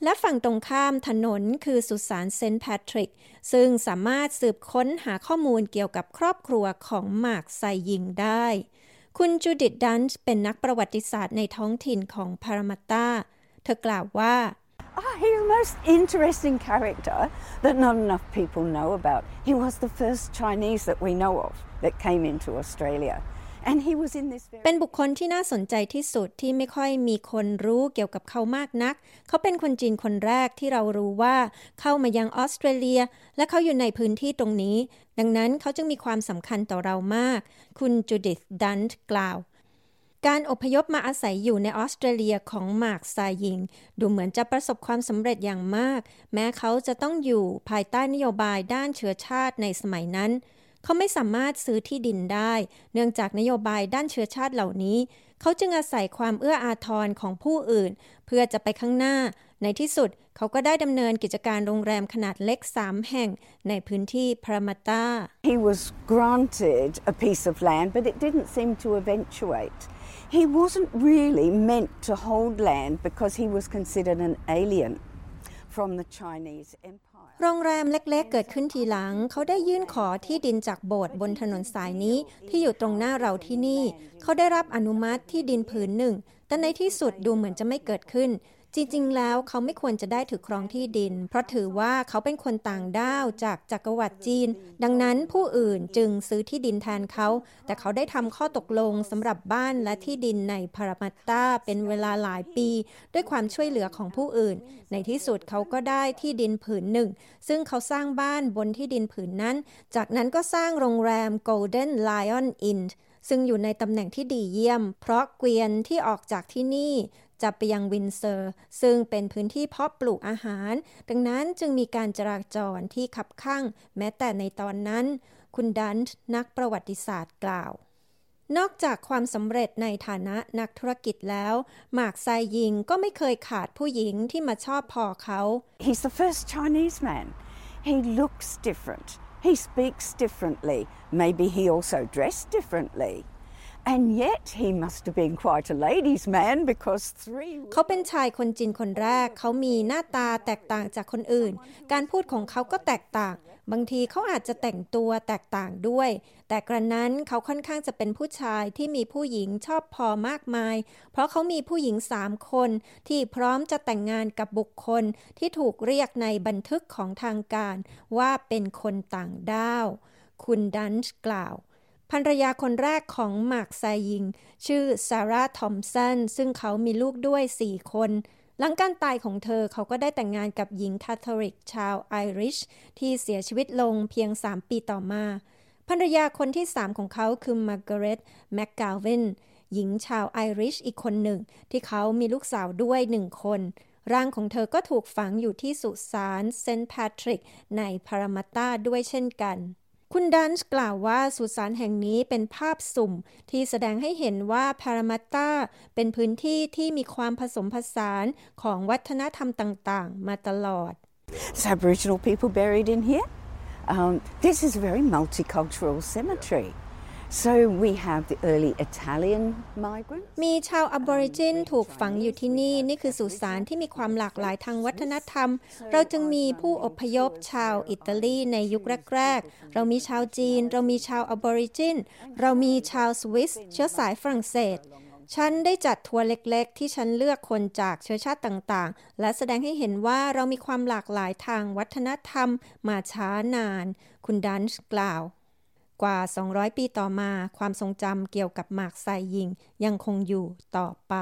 และฝั่งตรงข้ามถนนคือสุสานเซนต์แพทริก ซึ่งสามารถสืบค้นหาข้อมูลเกี่ยวกับครอบครัวของหมากไซยิงได้ คุณจูดิตดันส์เป็นนักประวัติศาสตร์ในท้องถิ่นของพารามัตตาเธอกล่าวว่า Oh, he's a most interesting character that not enough people know about. He was the first Chinese that we know of that came into Australia. And he was in this very เป็นบุคคลที่น่าสนใจที่สุดที่ไม่ค่อยมีคนรู้เกี่ยวกับเขามากนัก เขาเป็นคนจีนคนแรกที่เรารู้ว่าเข้ามายังออสเตรเลีย และเขาอยู่ในพื้นที่ตรงนี้ ดังนั้นเขาจึงมีความสำคัญต่อเรามาก คุณจูดิธดันต์กล่าว การอพยพมาอาศัยอยู่ในออสเตรเลียของหมากซายิง ดูเหมือนจะประสบความสำเร็จอย่างมาก แม้เขาจะต้องอยู่ภายใต้นโยบายด้านเชื้อชาติในสมัยนั้น เขาไม่สามารถซื้อที่ดินได้ เนื่องจากนโยบายด้านเชื้อชาติเหล่านี้ เขาจึงอาศัยความเอื้ออาทรของผู้อื่น เพื่อจะไปข้างหน้า ในที่สุดเขาก็ได้ดำเนินกิจการโรงแรมขนาดเล็ก3แห่งในพื้นที่พรามาตา He was granted a piece of land, but it didn't seem to eventuate. He wasn't really meant to hold land because he was considered an alien from the Chinese Empire. โรงแรมเล็กๆ เกิดขึ้นทีหลัง เขาได้ยื่นขอที่ดินจากโบสถ์บนถนนสายนี้ที่อยู่ตรงหน้าเราที่นี่ เขาได้รับอนุมัติที่ดินผืนหนึ่ง แต่ในที่สุดดูเหมือนจะไม่เกิดขึ้น จริงๆ แล้วเขาไม่ควรจะได้ถือครองที่ดิน เพราะถือว่าเขาเป็นคนต่างด้าวจากจักรวรรดิจีน ดังนั้นผู้อื่นจึงซื้อที่ดินแทนเขา แต่เขาได้ทำข้อตกลงสำหรับบ้านและที่ดินในพารามัตตาเป็นเวลาหลายปี ด้วยความช่วยเหลือของผู้อื่น ในที่สุดเขาก็ได้ที่ดินผืนหนึ่ง ซึ่งเขาสร้างบ้านบนที่ดินผืนนั้น จากนั้นก็สร้างโรงแรม Golden Lion Inn ซึ่งอยู่ในตำแหน่งที่ดีเยี่ยม เพราะเกวียนที่ออกจากที่นี่ จะไปยังวินเซอร์ ซึ่งเป็นพื้นที่เพาะปลูกอาหาร ดังนั้นจึงมีการจราจรที่ขับข้างแม้แต่ในตอนนั้น คุณดันต์นักประวัติศาสตร์กล่าวนอกจากความสำเร็จในฐานะนักธุรกิจแล้ว หมากไซยิงก็ไม่เคยขาดผู้หญิงที่มาชอบพอเขา He's the first Chinese man. He looks different. He speaks differently. Maybe he also dressed differently. And yet he must have been quite a ladies' man because three. เขาเป็นชายคนจีนคนแรก เขามีหน้าตาแตกต่างจากคนอื่น การพูดของเขาก็แตกต่าง บางทีเขาอาจจะแต่งตัวแตกต่างด้วย แต่กระนั้นเขาค่อนข้างจะเป็นผู้ชายที่มีผู้หญิงชอบพอมากมาย เพราะเขามีผู้หญิงสามคน ที่พร้อมจะแต่งงานกับบุคคลที่ถูกเรียกในบันทึกของทางการ ว่าเป็นคนต่างด้าว คุณดันช์กล่าว ภรรยาคนแรกของหมากไซยิง ชื่อซาร่าทอมสันซึ่งเขามีลูกด้วย 4 คน หลังการตายของเธอเขาก็ได้แต่งงานกับหญิงคาทอลิกชาวไอริช ที่เสียชีวิตลงเพียง 3 ปีต่อมาภรรยาคนที่ 3 ของเขาคือมาร์กาเร็ตแมคกาเวนหญิงชาวไอริชอีกคนหนึ่ง ที่เขามีลูกสาวด้วยหนึ่งคน ร่างของเธอก็ถูกฝังอยู่ที่สุสานเซนต์แพทริกในพารามัตตาด้วยเช่นกัน คุณดันช์กล่าวว่าสุสานแห่งนี้เป็นภาพสุ่ม ที่แสดงให้เห็นว่าพารามาตตาเป็นพื้นที่ที่มีความผสมผสานของวัฒนธรรมต่างๆ มาตลอด It's Aboriginal people buried in here. Um, this is a very multicultural cemetery. So we have the early Italian migrants. มีชาวอบอริจินถูกฝังอยู่ที่นี่ นี่คือสุสานที่มีความหลากหลายทางวัฒนธรรม เราจึงมีผู้อพยพชาวอิตาลีในยุคแรก ๆ เรามีชาวจีน เรามีชาวอบอริจิน เรามีชาวสวิสเชื้อสายฝรั่งเศส ฉันได้จัดทัวร์เล็ก ๆ ที่ฉันเลือกคนจากเชื้อชาติต่างๆ และแสดงให้เห็นว่าเรามีความหลากหลายทางวัฒนธรรมมาช้านาน คุณดันช์กล่าว กว่า 200 ปีต่อมาความทรงจำเกี่ยวกับหมากไซยิงยังคงอยู่ต่อไป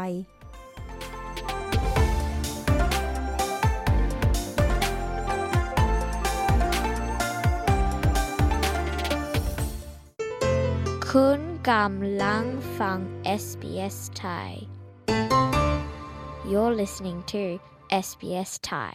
คุณกำลังฟัง SBS Thai You're listening to SBS Thai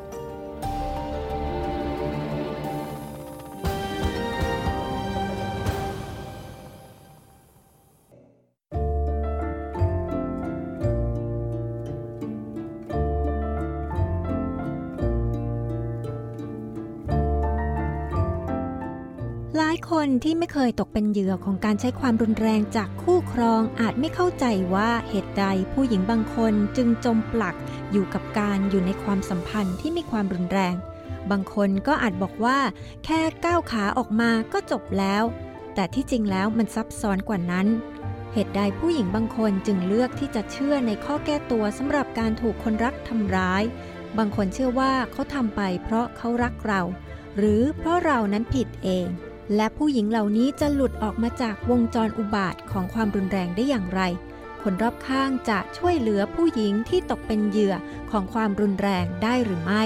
คนที่ไม่เคยตกเป็นเหยื่อของการใช้ความรุนแรงจากคู่ครองอาจไม่เข้าใจว่าเหตุใดผู้หญิงบางคนจึงจมปลักอยู่กับการอยู่ในความสัมพันธ์ที่มีความรุนแรง บางคนก็อาจบอกว่า แค่ก้าวขาออกมาก็จบแล้ว แต่ที่จริงแล้วมันซับซ้อนกว่านั้น เหตุใดผู้หญิงบางคนจึงเลือกที่จะเชื่อในข้อแก้ตัวสำหรับการถูกคนรักทำร้าย บางคนเชื่อว่าเขาทำไปเพราะเขารักเรา หรือเพราะเรานั้นผิดเอง และผู้หญิงเหล่านี้จะหลุดออกมาจากวงจรอุบาทของความรุนแรงได้อย่างไร คนรอบข้างจะช่วยเหลือผู้หญิงที่ตกเป็นเหยื่อของความรุนแรงได้หรือไม่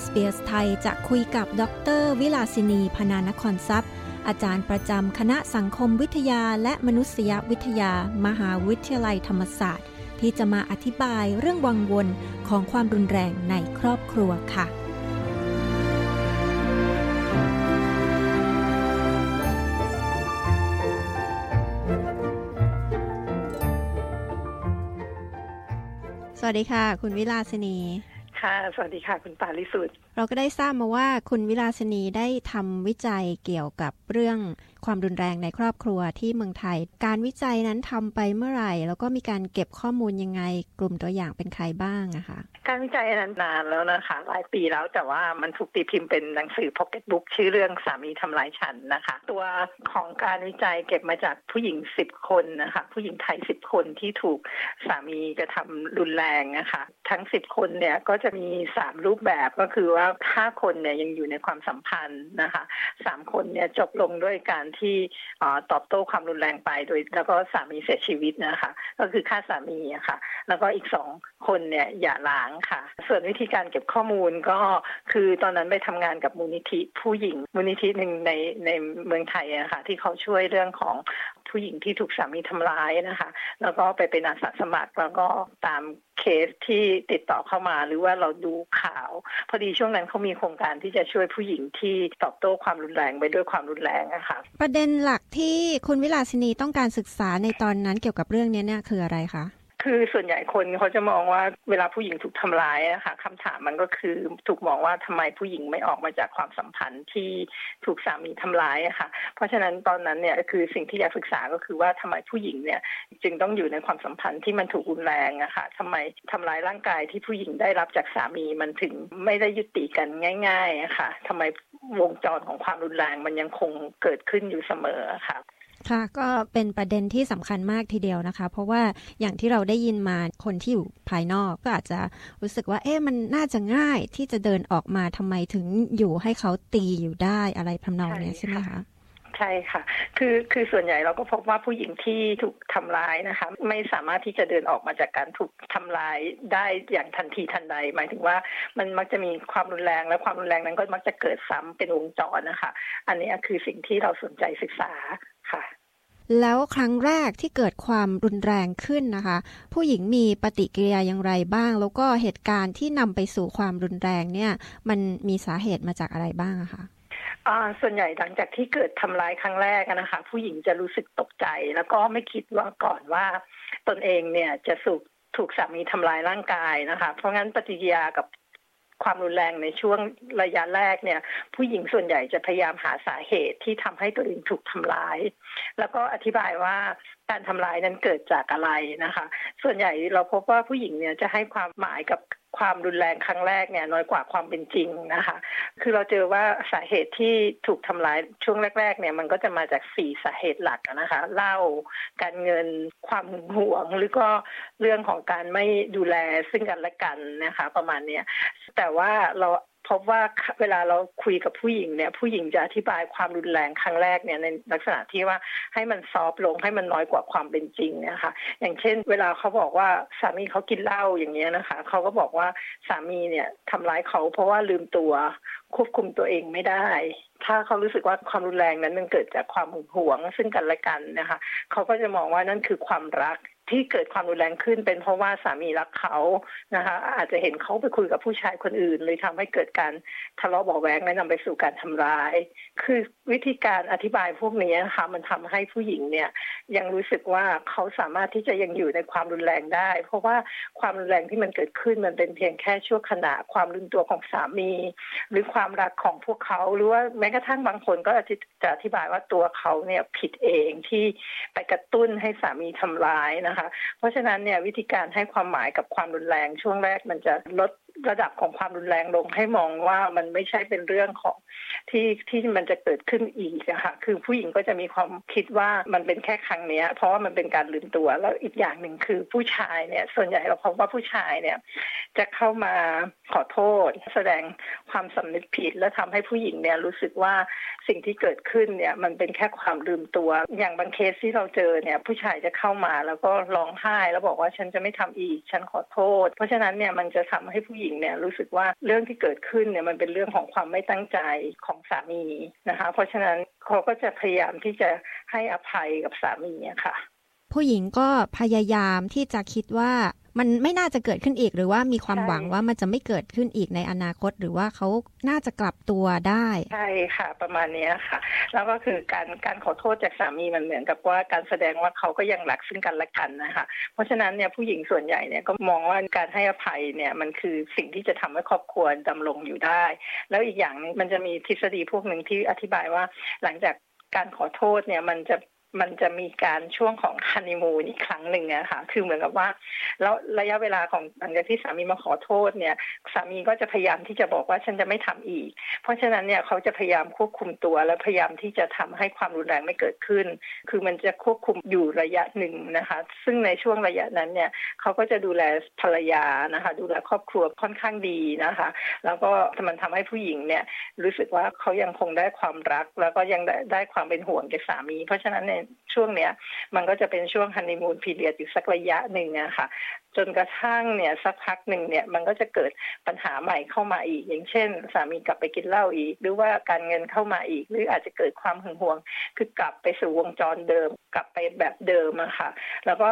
SBS ไทยจะคุยกับดร วิลาสินีพนานครทรัพย์ อาจารย์ประจำคณะสังคมวิทยาและมนุษยวิทยา มหาวิทยาลัยธรรมศาสตร์ ที่จะมาอธิบายเรื่องวังวนของความรุนแรงในครอบครัวค่ะ วัสดีค่ะ คุณวิลาสินี ค่ะ สวัสดีค่ะ คุณปาลิสุทธิ์ เราก็ได้ทราบมาว่าคุณวิลาสนีได้ทำวิจัยเกี่ยวกับเรื่องความรุนแรงในครอบครัวที่เมืองไทย การวิจัยนั้นทำไปเมื่อไหร่ แล้วก็มีการเก็บข้อมูลยังไง กลุ่มตัวอย่างเป็นใครบ้างอะคะ การวิจัยนั้นนานแล้วนะคะหลายปีแล้วแต่ว่ามันถูกตีพิมพ์เป็นหนังสือพ็อกเก็ตบุ๊กชื่อเรื่องสามีทำลายฉันนะคะ ตัวของการวิจัยเก็บมาจากผู้หญิงสิบคนนะคะ ผู้หญิงไทยสิบคนที่ถูกสามีกระทำรุนแรงนะคะ ทั้งสิบคนเนี่ยก็จะมีสามรูปแบบก็คือว่าห้าคนเนี่ยยังอยู่ในความสัมพันธ์นะคะสามคนเนี่ยจบลงด้วยการที่ตอบโต้ความรุนแรงไปโดย แล้วก็สามีเสียชีวิตนะคะ ก็คือฆ่าสามีอะค่ะ แล้วก็อีกสองคนเนี่ยอย่าล้างค่ะ ส่วนวิธีการเก็บข้อมูลก็คือตอนนั้นไปทำงานกับมูลนิธิผู้หญิงมูลนิธิหนึ่งในในเมืองไทยนะคะที่เขาช่วยเรื่องของ ผู้หญิงที่ถูกสามีทำร้ายนะคะ แล้วก็ไปเป็นอาสาสมัครแล้วก็ตามเคสที่ติดต่อเข้ามาหรือว่าเราดูข่าว พอดีช่วงนั้นเขามีโครงการที่จะช่วยผู้หญิงที่ตอบโต้ความรุนแรงไปด้วยความรุนแรงนะคะประเด็นหลักที่คุณวิลาสินีต้องการศึกษาในตอนนั้นเกี่ยวกับเรื่องนี้เนี่ยคืออะไรคะ คือส่วนใหญ่คนเขาจะมองว่าเวลาผู้หญิงถูกทำร้ายนะคะคำถามมันก็คือถูกมองว่าทำไมผู้หญิงไม่ออกมาจากความสัมพันธ์ที่ถูกสามีทำร้ายอะค่ะ เพราะฉะนั้นตอนนั้นเนี่ยคือสิ่งที่อยากศึกษาก็คือว่าทำไมผู้หญิงเนี่ยจึงต้องอยู่ในความสัมพันธ์ที่มันถูกรุนแรงอะค่ะทำไมทำร้ายร่างกายที่ผู้หญิงได้รับจากสามีมันถึงไม่ได้ยุติกันง่ายๆอะค่ะทำไมวงจรของความรุนแรงมันยังคงเกิดขึ้นอยู่เสมอค่ะ ค่ะก็เป็นประเด็นที่สำคัญมากทีเดียวนะคะ เพราะว่าอย่างที่เราได้ยินมาคนที่อยู่ภายนอกก็อาจจะรู้สึกว่า เอ๊ะมันน่าจะง่ายที่จะเดินออกมาทำไมถึงอยู่ให้เขาตีอยู่ได้อะไรทำนองนี้ใช่ไหมคะใช่ค่ะ คือคือส่วนใหญ่เราก็พบว่าผู้หญิงที่ถูกทำร้ายนะคะ ไม่สามารถที่จะเดินออกมาจากการถูกทำร้ายได้อย่างทันทีทันใด หมายถึงว่ามันมักจะมีความรุนแรงและความรุนแรงนั้นก็มักจะเกิดซ้ำเป็นวงจรนะคะ อันนี้คือสิ่งที่เราสนใจศึกษาค่ะ แล้วครั้งแรกที่เกิดความรุนแรงขึ้นนะคะ ผู้หญิงมีปฏิกิริยาอย่างไรบ้าง แล้วก็เหตุการณ์ที่นำไปสู่ความรุนแรงเนี่ย มันมีสาเหตุมาจากอะไรบ้างอะคะส่วนใหญ่หลังจากที่เกิดทำร้ายครั้งแรกนะคะ ผู้หญิงจะรู้สึกตกใจ แล้วก็ไม่คิดว่าก่อนว่า ตนเองเนี่ยจะสุกถูกสามีทำลายร่างกายนะคะ เพราะงั้นปฏิกิริยากับ ความรุนแรงในช่วงระยะแรกเนี่ย ผู้หญิงส่วนใหญ่จะพยายามหาสาเหตุที่ทำให้ตัวเองถูกทำร้าย แล้วก็อธิบายว่า การทำร้ายนั้นเกิดจากอะไรนะคะ ส่วนใหญ่เราพบว่าผู้หญิงเนี่ยจะให้ความหมายกับความรุนแรงครั้งแรกเนี่ยน้อยกว่าความเป็นจริงนะคะ คือเราเจอว่าสาเหตุที่ถูกทำร้ายช่วงแรก ๆ เนี่ยมันก็จะมาจากสี่สาเหตุหลักนะคะเล่าการเงินความห่วงหรือก็เรื่องของการไม่ดูแลซึ่งกันและกันนะคะ ประมาณเนี้ยแต่ว่าเรา พบว่าเวลาเราคุยกับผู้หญิงเนี่ยผู้หญิงจะอธิบายความรุนแรงครั้งแรกเนี่ยในลักษณะที่ว่าให้มันซอฟลงให้มันน้อยกว่าความเป็นจริงนะคะอย่างเช่น เวลาเขาบอกว่าสามีเขากินเหล้าอย่างเงี้ยนะคะเขาก็บอกว่าสามีเนี่ยทำร้ายเขาเพราะว่าลืมตัวควบคุมตัวเองไม่ได้ ถ้าเขารู้สึกว่าความรุนแรงนั้นมันเกิดจากความหึงหวง ซึ่งกันและกันนะคะเขาก็จะมองว่านั่นคือความรัก ที่เกิดความรุนแรงขึ้นเป็นเพราะว่าสามีรักเขานะคะอาจจะเห็นเขาไปคุยกับผู้ชายคนอื่น เลยทำให้เกิดการทะเลาะเบาแวงและนำไปสู่การทำร้าย คือวิธีการอธิบายพวกนี้นะคะมันทำให้ผู้หญิงเนี่ยยังรู้สึกว่าเขาสามารถที่จะยังอยู่ในความรุนแรงได้ เพราะว่าความรุนแรงที่มันเกิดขึ้นมันเป็นเพียงแค่ชั่วขณะความรุนตัวของสามี หรือความรักของพวกเขาหรือว่าแม้กระทั่งบางคนก็จะอธิบายว่าตัวเขาเนี่ยผิดเองที่ไปกระตุ้นให้สามีทำร้ายนะคะ เพราะฉะนั้นเนี่ยวิธีการให้ความหมายกับความรุนแรงช่วงแรกมันจะลด ระดับของความรุนแรงลงให้มองว่ามันไม่ใช่เป็นเรื่องของที่ที่มันจะเกิดขึ้นอีกอะค่ะคือผู้หญิงก็จะมีความคิดว่ามันเป็นแค่ครั้งเนี้ย เพราะว่ามันเป็นการลืมตัวแล้วอีกอย่างหนึ่งคือผู้ชายเนี่ยส่วนใหญ่เราพบว่าผู้ชายเนี่ยจะเข้ามาขอโทษ แสดงความสำนึกผิด แล้วทำให้ผู้หญิงเนี่ยรู้สึกว่าสิ่งที่เกิดขึ้นเนี่ยมันเป็นแค่ความลืมตัว อย่างบางเคสที่เราเจอเนี่ยผู้ชายจะเข้ามาแล้วก็ร้องไห้แล้วบอกว่าฉันจะไม่ทำอีกฉันขอโทษ เพราะฉะนั้นเนี่ยมันจะทำให้ผู้หญิงหญิงเนี่ยรู้สึกว่าเรื่องที่เกิดขึ้นเนี่ยมันเป็นเรื่องของความไม่ตั้งใจของสามีนะคะ เพราะฉะนั้นเขาก็จะพยายามที่จะให้อภัยกับสามีค่ะ ผู้หญิงก็พยายามที่จะคิดว่า มันไม่น่าจะเกิดขึ้นอีก หรือว่ามีความหวังว่ามันจะไม่เกิดขึ้นอีกในอนาคต หรือว่าเขาน่าจะกลับตัวได้ใช่ค่ะ ประมาณนี้ค่ะ แล้วก็คือการการขอโทษจากสามีมันเหมือนกับว่าการแสดงว่าเขาก็ยังรักซึ่งกันและกันนะคะเพราะฉะนั้นเนี่ยผู้หญิงส่วนใหญ่เนี่ยก็มองว่าการให้อภัยเนี่ยมันคือสิ่งที่จะทำให้ครอบครัวดำรงอยู่ได้ แล้วอีกอย่างนึงมันจะมีทฤษฎีพวกหนึ่งที่อธิบายว่าหลังจากการขอโทษเนี่ยมันจะ มันจะมีการช่วงของฮันนีมูนอีกครั้งหนึ่งนะคะคือเหมือนกับว่า แล้วระยะเวลาของหลังจากที่สามีมาขอโทษเนี่ยสามีก็จะพยายามที่จะบอกว่าฉันจะไม่ทำอีก เพราะฉะนั้นเนี่ยเขาจะพยายามควบคุมตัวและพยายามที่จะทำให้ความรุนแรงไม่เกิดขึ้น คือมันจะควบคุมอยู่ระยะหนึ่งนะคะ ซึ่งในช่วงระยะนั้นเนี่ยเขาก็จะดูแลภรรยานะคะ ดูแลครอบครัวค่อนข้างดีนะคะ แล้วก็มันทำให้ผู้หญิงเนี่ยรู้สึกว่าเขายังคงได้ความรัก แล้วก็ยังได้ได้ความเป็นห่วงจากสามี เพราะฉะนั้นในช่วงเนี้ยมันก็จะเป็นช่วงฮันนีมูนพีเรียดอยู่สักระยะหนึ่งนะคะจนกระทั่งเนี่ยสักพักหนึ่งเนี่ยมันก็จะเกิดปัญหาใหม่เข้ามาอีก อย่างเช่น สามีกลับไปกินเหล้าอีก หรือว่าการเงินเข้ามาอีก หรืออาจจะเกิดความหึงหวง คือกลับไปสู่วงจรเดิม กลับไปแบบเดิมอะค่ะ แล้วก็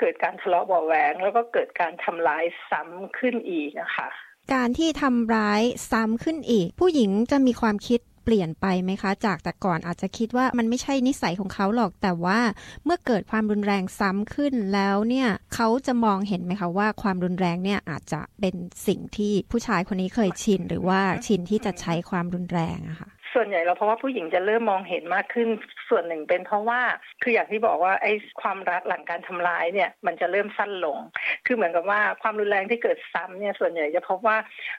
เกิดการทะเลาะเบาแหวงแล้วก็เกิดการทำร้ายซ้ำขึ้นอีกนะคะการที่ทำร้ายซ้ำขึ้นอีก ผู้หญิงจะมีความคิด ลี่ยนไปไหมคะ จากแต่ก่อนอาจจะคิดว่ามันไม่ใช่นิสัยของเขาหรอก แต่ว่าเมื่อเกิดความรุนแรงซ้ำขึ้นแล้วเนี่ยเขาจะมองเห็นไหมคะว่าความรุนแรงเนี่ยอาจจะเป็นสิ่งที่ผู้ชายคนนี้เคยชิน หรือว่าชินที่จะใช้ความรุนแรงอะคะ่ะ ส่วนใหญ่เราเพราะว่าผู้หญิงจะเริ่มมองเห็นมากขึ้น ส่วนหนึ่งเป็นเพราะว่าคืออย่างที่บอกว่าไอ้ความรักหลังการทำร้ายเนี่ยมันจะเริ่มสั้นลง คือเหมือนกับว่าความรุนแรงที่เกิดซ้ำเนี่ยส่วนใหญ่จะพบว่า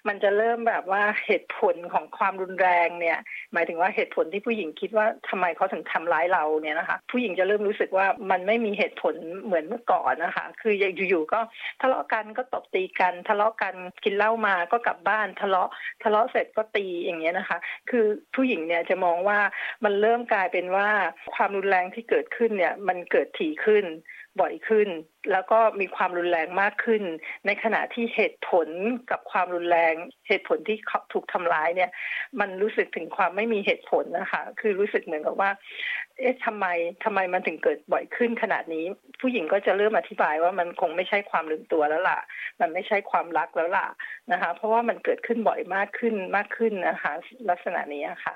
มันจะเริ่มแบบว่าเหตุผลของความรุนแรงเนี่ยหมายถึงว่าเหตุผลที่ผู้หญิงคิดว่าทำไมเขาถึงทำร้ายเราเนี่ยนะคะ ผู้หญิงจะเริ่มรู้สึกว่ามันไม่มีเหตุผลเหมือนเมื่อก่อนนะคะ คืออยู่ๆก็ทะเลาะกันก็ตบตีกันทะเลาะกันกินเหล้ามาก็กลับบ้านทะเลาะทะเลาะเสร็จก็ตีอย่างเงี้ยนะคะ คือผู้หญิงเนี่ยจะมองว่ามันเริ่มกลายเป็นว่าความรุนแรงที่เกิดขึ้นเนี่ยมันเกิดถี่ขึ้น บ่อยขึ้น แล้วก็มีความรุนแรงมากขึ้น ในขณะที่เหตุผลกับความรุนแรงเหตุผลที่ถูกทำร้ายเนี่ย มันรู้สึกถึงความไม่มีเหตุผลนะคะ คือรู้สึกเหมือนกับว่า เอ๊ะทำไมทำไมมันถึงเกิดบ่อยขึ้นขนาดนี้ ผู้หญิงก็จะเริ่มอธิบายว่ามันคงไม่ใช่ความลืมตัวแล้วล่ะ มันไม่ใช่ความรักแล้วล่ะนะคะ เพราะว่ามันเกิดขึ้นบ่อยมากขึ้นมากขึ้นนะคะ ลักษณะนี้ค่ะ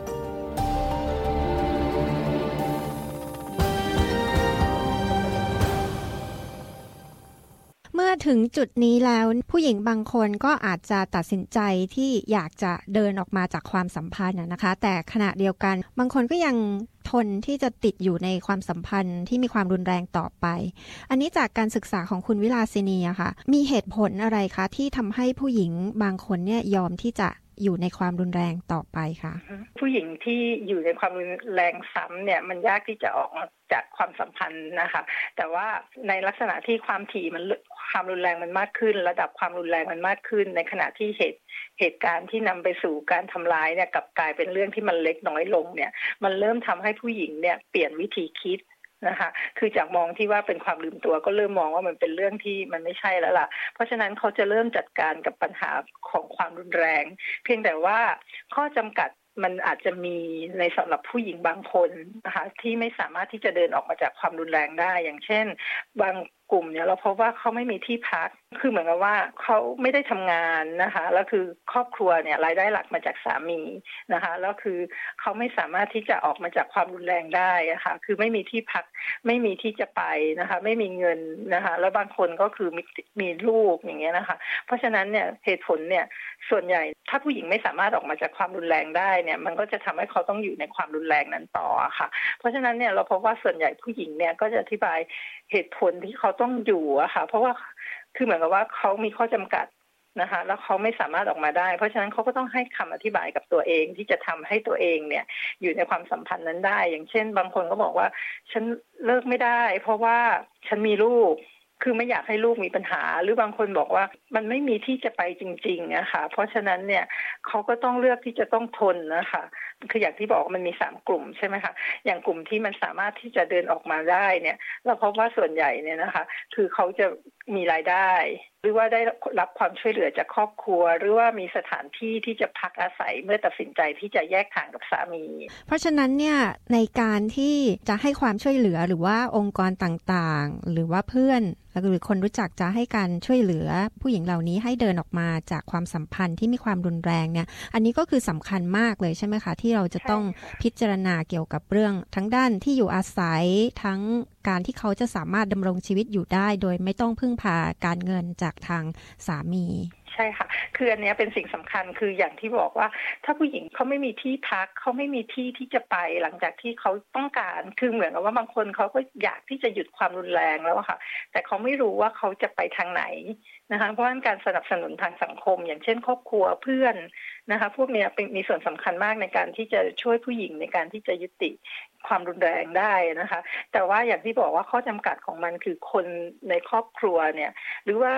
เมื่อถึงจุดนี้แล้วผู้หญิงบางคนก็อาจจะตัดสินใจที่อยากจะเดินออกมาจากความสัมพันธ์นะคะ แต่ขณะเดียวกัน บางคนก็ยังทนที่จะติดอยู่ในความสัมพันธ์ที่มีความรุนแรงต่อไป อันนี้จากการศึกษาของคุณวิลาสินีอะค่ะ มีเหตุผลอะไรคะที่ทำให้ผู้หญิงบางคนเนี่ยยอมที่จะอยู่ในความรุนแรงต่อไปคะผู้หญิงที่อยู่ในความรุนแรงซ้ำเนี่ยมันยากที่จะออกจากความสัมพันธ์นะคะ แต่ว่าในลักษณะที่ความถี่มัน ความรุนแรงมันมากขึ้น ระดับความรุนแรงมันมากขึ้น ในขณะที่เหตุเหตุการณ์ที่นำไปสู่การทำร้ายเนี่ยกับกลายเป็นเรื่องที่มันเล็กน้อยลงเนี่ย มันเริ่มทำให้ผู้หญิงเนี่ยเปลี่ยนวิธีคิดนะคะ คือจากมองที่ว่าเป็นความลืมตัวก็เริ่มมองว่ามันเป็นเรื่องที่มันไม่ใช่แล้วล่ะ เพราะฉะนั้นเขาจะเริ่มจัดการกับปัญหาของความรุนแรง เพียงแต่ว่าข้อจำกัดมันอาจจะมีในสำหรับผู้หญิงบางคนนะคะที่ไม่สามารถที่จะเดินออกมาจากความรุนแรงได้ อย่างเช่น บาง กลุ่มเนี่ยเราพบว่าเขาไม่มีที่พัก คือเหมือนกับว่าเขาไม่ได้ทำงานนะคะแล้วคือครอบครัวเนี่ยรายได้หลักมาจากสามีนะคะแล้วคือเขาไม่สามารถที่จะออกมาจากความรุนแรงได้ะคะ่ะคือไม่มีที่พักไม่มีที่จะไปนะคะ ไม่มีเงินนะคะ แล้วบางคนก็คือมีมีลูกอย่างเงี้ยนะคะ เพราะฉะนั้นเนี่ยเหตุผลเนี่ยส่วนใหญ่ถ้าผู้หญิงไม่สามารถออกมาจากความรุนแรงได้เนี่ย มันก็จะทำให้เขาต้องอยู่ในความรุนแรงนั้นต่อค่ะ เพราะฉะนั้นเนี่ยเราพบว่าส่วนใหญ่ผู้หญิงเนี่ยก็จะอธิบายเหตุผลที่เขาต้องอยู่อะค่ะ เพราะว่า คือเหมือนกับว่าเขามีข้อจำกัดนะคะ แล้วเขาไม่สามารถออกมาได้ เพราะฉะนั้นเขาก็ต้องให้คำอธิบายกับตัวเองที่จะทำให้ตัวเองเนี่ย อยู่ในความสัมพันธ์นั้นได้ อย่างเช่น บางคนก็บอกว่า ฉันเลิกไม่ได้ เพราะว่าฉันมีลูก คือไม่อยากให้ลูกมีปัญหา หรือบางคนบอกว่ามันไม่มีที่จะไปจริงๆนะคะเพราะฉะนั้นเนี่ยเขาก็ต้องเลือกที่จะต้องทนนะคะคืออย่างที่บอกมันมีสามกลุ่มใช่ไหมคะอย่างกลุ่มที่มันสามารถที่จะเดินออกมาได้เนี่ย เราพบว่าส่วนใหญ่เนี่ยนะคะ คือเขาจะมีรายได้ หรือว่าได้รับความช่วยเหลือจากครอบครัว หรือว่ามีสถานที่ที่จะพักอาศัยเมื่อตัดสินใจที่จะแยกทางกับสามี เพราะฉะนั้นเนี่ยในการที่จะให้ความช่วยเหลือหรือว่าองค์กรต่างๆ หรือว่าเพื่อนหรือคนรู้จักจะให้การช่วยเหลือ ผู้หญิงเหล่านี้ให้เดินออกมาจากความสัมพันธ์ที่มีความรุนแรงเนี่ย อันนี้ก็คือสำคัญมากเลยใช่ไหมคะ ที่เราจะต้องพิจารณาเกี่ยวกับเรื่องทั้งด้านที่อยู่อาศัยทั้งการที่เขาจะสามารถดำรงชีวิตอยู่ได้ โดยไม่ต้องพึ่งพาการเงินจากทางสามีใช่ค่ะ คืออันนี้เป็นสิ่งสำคัญคืออย่างที่บอกว่า ถ้าผู้หญิงเขาไม่มีที่พักเขาไม่มีที่ที่จะไปหลังจากที่เขาต้องการคือเหมือนกับว่าบางคนเขาก็อยากที่จะหยุดความรุนแรงแล้วค่ะ แต่เขาไม่รู้ว่าเขาจะไปทางไหนนะคะเพราะฉะนั้นการสนับสนุนทางสังคม อย่างเช่น ครอบครัวเพื่อนนะคะ พวกนี้เป็นมีส่วนสำคัญมากในการที่จะช่วยผู้หญิงในการที่จะยุติ ความรุนแรงได้นะคะ แต่ว่าอย่างที่บอกว่าข้อจำกัดของมันคือคนในครอบครัวเนี่ย หรือว่า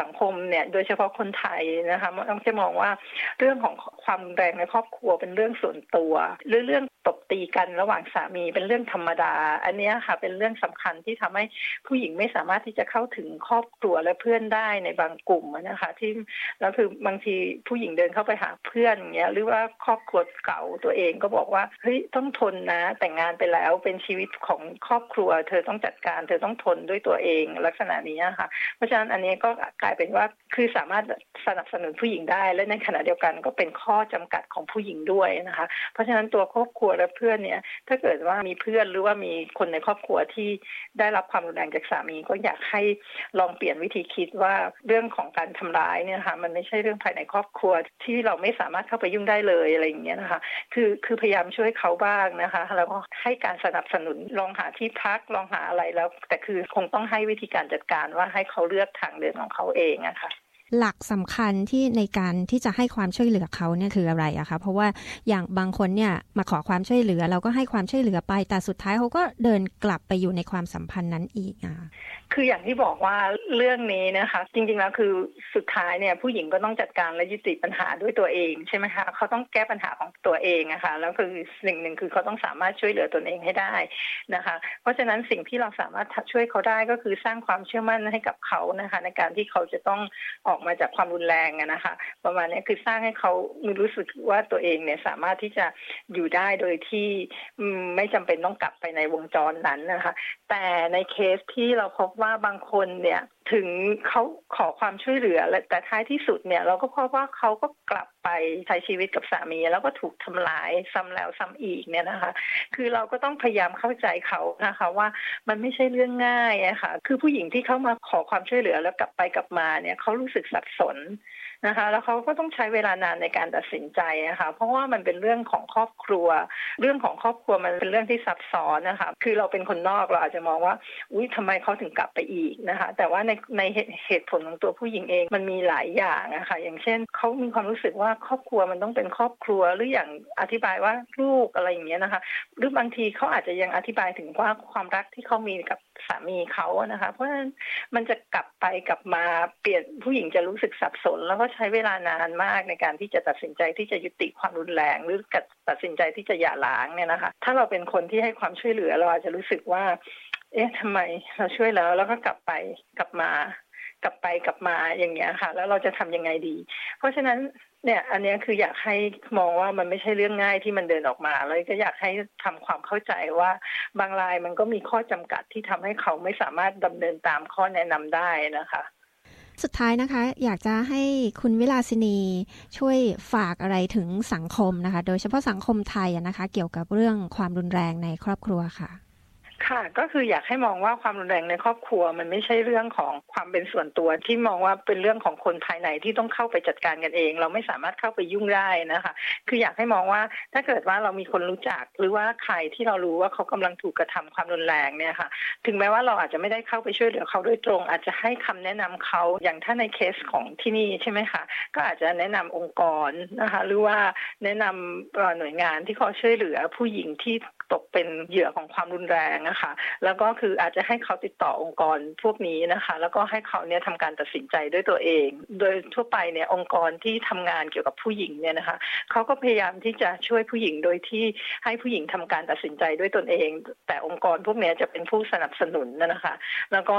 สังคมเนี่ยโดยเฉพาะคนไทยนะคะต้องจะมองว่าเรื่องของความรุนแรงในครอบครัวเป็นเรื่องส่วนตัวหรือเรื่อง ตบตีกันระหว่างสามีเป็นเรื่องธรรมดา อันนี้ค่ะเป็นเรื่องสำคัญที่ทำให้ผู้หญิงไม่สามารถที่จะเข้าถึงครอบครัวและเพื่อนได้ในบางกลุ่มนะคะ ที่แล้วคือบางทีผู้หญิงเดินเข้าไปหาเพื่อนเงี้ยหรือว่าครอบครัวเก่าตัวเองก็บอกว่าเฮ้ยต้องทนนะแต่งงานไปแล้วเป็นชีวิตของครอบครัว เธอต้องจัดการเธอต้องทนด้วยตัวเองลักษณะนี้ค่ะ เพราะฉะนั้นอันนี้ก็กลายเป็นว่าคือสามารถสนับสนุนผู้หญิงได้ และในขณะเดียวกันก็เป็นข้อจำกัดของผู้หญิงด้วยนะคะ เพราะฉะนั้นตัวครอบครัวและเพื่อนเนี่ย ถ้าเกิดว่ามีเพื่อนหรือว่ามีคนในครอบครัวที่ได้รับความรุนแรงจากสามี ก็อยากให้ลองเปลี่ยนวิธีคิดว่าเรื่องของการทำร้ายเนี่ยค่ะมันไม่ใช่เรื่องภายในครอบครัวที่เราไม่สามารถเข้าไปยุ่งได้เลยอะไรอย่างเงี้ยนะคะ คือคือพยายามช่วยเขาบ้างนะคะ แล้วก็ให้การสนับสนุนลองหาที่พักลองหาอะไรแล้ว แต่คือคงต้องให้วิธีการจัดการว่าให้เขาเลือกทางเดินของเขาเองอะคะ่ะ หลักสำคัญที่ในการที่จะให้ความช่วยเหลือเขาเนี่ยคืออะไรอะคะเพราะว่าอย่างบางคนเนี่ยมาขอความช่วยเหลือ เราก็ให้ความช่วยเหลือไป แต่สุดท้ายเขาก็เดินกลับไปอยู่ในความสัมพันธ์นั้นอีกอะคืออย่างที่บอกว่าเรื่องนี้นะคะ จริงๆแล้วคือสุดท้ายเนี่ยผู้หญิงก็ต้องจัดการและยุติปัญหาด้วยตัวเองใช่ไหมคะเขาต้องแก้ปัญหาของตัวเองนะคะแล้วคือสิ่งหนึ่งคือเขาต้องสามารถช่วยเหลือตนเองให้ได้นะคะ เพราะฉะนั้นสิ่งที่เราสามารถช่วยเขาได้ก็คือสร้างความเชื่อมั่นให้กับเขานะคะ ในการที่เขาจะต้องออกมาจากความรุนแรงนะคะ ประมาณนี้คือสร้างให้เขารู้สึกว่าตัวเองเนี่ยสามารถที่จะอยู่ได้โดยที่ไม่จำเป็นต้องกลับไปในวงจรนั้นนะคะ แต่ในเคสที่เราพบว่าบางคนเนี่ย ถึงเขาขอความช่วยเหลือแต่ท้ายที่สุดเนี่ย เราก็พบว่าเขาก็กลับไปใช้ชีวิตกับสามี แล้วก็ถูกทำลายซ้ำแล้วซ้ำอีกเนี่ยนะคะ คือเราก็ต้องพยายามเข้าใจเขานะคะ ว่ามันไม่ใช่เรื่องง่ายอะคะ่ะคือผู้หญิงที่เข้ามาขอความช่วยเหลือแล้วกลับไปกลับมาเนี่ยเขารู้สึกสับสน นะคะ แล้วเขาก็ต้องใช้เวลานานในการตัดสินใจนะคะ เพราะว่ามันเป็นเรื่องของครอบครัว เรื่องของครอบครัวมันเป็นเรื่องที่ซับซ้อนนะคะ คือเราเป็นคนนอกเราอาจจะมองว่า อุ้ยทำไมเขาถึงกลับไปอีกนะคะ แต่ว่าในในเหตุผลของตัวผู้หญิงเองมันมีหลายอย่างนะคะ อย่างเช่นเขามีความรู้สึกว่าครอบครัวมันต้องเป็นครอบครัวหรืออย่างอธิบายว่าลูกอะไรอย่างเงี้ยนะคะ หรือบางทีเขาอาจจะยังอธิบายถึงว่าความรักที่เขามีกับ สามีเขานะคะ เพราะฉะนั้นมันจะกลับไปกลับมาเปลี่ยนผู้หญิงจะรู้สึกสับสน แล้วก็ใช้เวลานานมากในการที่จะตัดสินใจที่จะยุติความรุนแรง หรือตัดสินใจที่จะหย่าร้างเนี่ยนะคะ ถ้าเราเป็นคนที่ให้ความช่วยเหลือเราอาจจะรู้สึกว่า เอ๊ะทำไมเราช่วยแล้วแล้วก็กลับไปกลับมากลับไปกลับมาอย่างเงี้ยค่ะ แล้วเราจะทํำยังไงดี เพราะฉะนั้น เนี่ยอันนี้คืออยากให้มองว่ามันไม่ใช่เรื่องง่ายที่มันเดินออกมาแล้วก็อยากให้ทำความเข้าใจว่าบางรายมันก็มีข้อจำกัดที่ทำให้เขาไม่สามารถดำเนินตามข้อแนะนำได้นะคะ สุดท้ายนะคะ อยากจะให้คุณวิลาสินีช่วยฝากอะไรถึงสังคมนะคะ โดยเฉพาะสังคมไทยนะคะ เกี่ยวกับเรื่องความรุนแรงในครอบครัวค่ะ ค่ะก็คืออยากให้มองว่าความรุนแรงในครอบครัว มันไม่ใช่เรื่องของความเป็นส่วนตัวที่มองว่าเป็นเรื่องของคนภายในที่ต้องเข้าไปจัดการกันเอง เราไม่สามารถเข้าไปยุ่งได้นะคะ คืออยากให้มองว่าถ้าเกิดว่าเรามีคนรู้จักหรือว่าใครที่เรารู้ว่าเขากำลังถูกกระทำความรุนแรงเนี่ยค่ะถึงแม้ว่าเราอาจจะไม่ได้เข้าไปช่วยเหลือเขาโดยตรง อาจจะให้คำแนะนำเขาอย่างถ้าในเคสของที่นี่ใช่ไหมคะก็อาจจะแนะนำองค์กรนะคะหรือว่าแนะนำหน่วยงานที่เขาช่วยเหลือผู้หญิงที่ ตกเป็นเหยื่อของความรุนแรงนะคะแล้วก็คืออาจจะให้เขาติดต่อองค์กรพวกนี้นะคะ แล้วก็ให้เขาเนี่ยทำการตัดสินใจด้วยตัวเอง โดยทั่วไปเนี่ยองค์กรที่ทำงานเกี่ยวกับผู้หญิงเนี่ยนะคะเขาก็พยายามที่จะช่วยผู้หญิงโดยที่ให้ผู้หญิงทำการตัดสินใจด้วยตนเอง แต่องค์กรพวกนี้จะเป็นผู้สนับสนุนนะคะ แล้วก็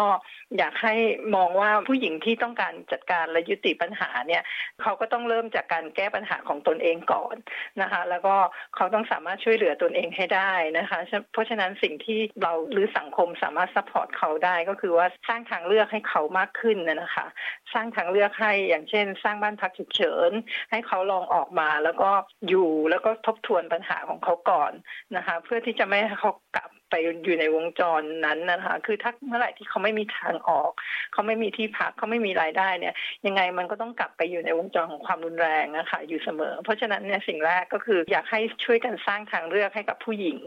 อยากให้มองว่าผู้หญิงที่ต้องการจัดการและยุติปัญหาเนี่ยเขาก็ต้องเริ่มจากการแก้ปัญหาของตนเองก่อนนะคะ แล้วก็เขาต้องสามารถช่วยเหลือตนเองให้ได้นะคะ เพราะฉะนั้นสิ่งที่เราหรือสังคมสามารถ support เขาได้ก็คือว่าสร้างทางเลือกให้เขามากขึ้นนะคะ สร้างทางเลือกให้อย่างเช่น สร้างบ้านพักฉุกเฉิน ให้เขาลองออกมาแล้วก็อยู่แล้วก็ทบทวนปัญหาของเขาก่อนนะคะ เพื่อที่จะไม่ให้เขากลับ ไปอยู่ในวงจรนั้นนะคะ คือถ้าเมื่อไหร่ที่เขาไม่มีทางออก เขาไม่มีที่พักเขาไม่มีรายได้เนี่ย ยังไงมันก็ต้องกลับไปอยู่ในวงจรของความรุนแรงนะคะอยู่เสมอ เพราะฉะนั้นเนี่ยสิ่งแรกก็คืออยากให้ช่วยกันสร้างทางเลือกให้กับผู้หญิง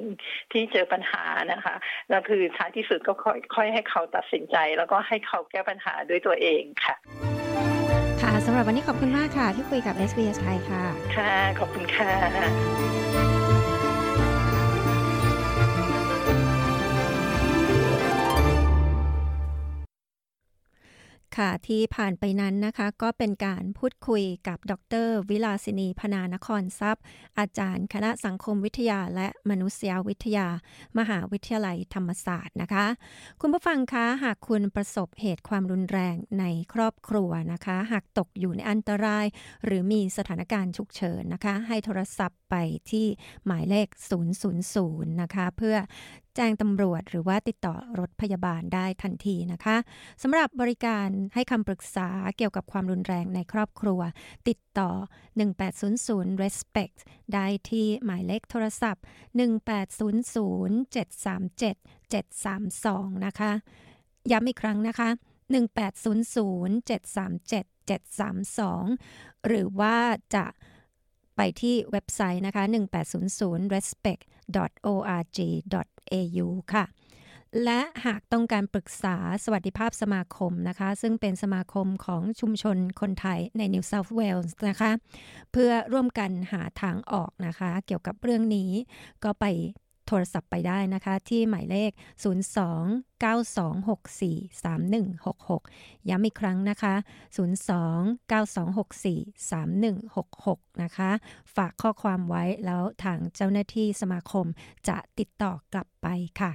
ที่เจอปัญหานะคะแล้วคือท้ายที่สุดก็ค่อยๆให้เขาตัดสินใจ แล้วก็ให้เขาแก้ปัญหาด้วยตัวเองค่ะค่ะสำหรับวันนี้ขอบคุณมากค่ะ ที่คุยกับ SBS ไทยค่ะ ค่ะ ขอบคุณค่ะ ค่ะที่ผ่านไปนั้นนะคะก็เป็นการพูดคุยกับดร วิลาสินีพนานครทรัพย์ อาจารย์คณะสังคมวิทยาและมนุษยวิทยา มหาวิทยาลัยธรรมศาสตร์นะคะ คุณผู้ฟังคะหากคุณประสบเหตุความรุนแรงในครอบครัวนะคะ หากตกอยู่ในอันตราย หรือมีสถานการณ์ฉุกเฉินนะคะ ให้โทรศัพท์ไปที่หมายเลข 000 นะคะ เพื่อ แจ้งตำรวจหรือว่าติดต่อรถพยาบาลได้ทันทีนะคะสำหรับบริการให้คำปรึกษาเกี่ยวกับความรุนแรงในครอบครัว ติดต่อ 1800 respect ได้ที่หมายเลขโทรศัพท์ 1800 737 732 นะคะ ย้ำอีกครั้งนะคะ 1800 737 732 หรือว่าจะไปที่เว็บไซต์นะคะ 1800 respect au ค่ะ และหากต้องการปรึกษาสวัสดิภาพสมาคมนะคะ ซึ่งเป็นสมาคมของชุมชนคนไทยในนิวเซาท์เวลส์นะคะ เพื่อร่วมกันหาทางออกนะคะ เกี่ยวกับเรื่องนี้ก็ไป ทรศัพท์ไปได้นะคะ ที่หมายเลข 02-9264-3166 ย้ำอีกครั้งนะคะ 02-9264-3166 นะคะ ฝากข้อความไว้แล้วทางเจ้าหน้าที่สมาคมจะติดต่อกลับไปค่ะ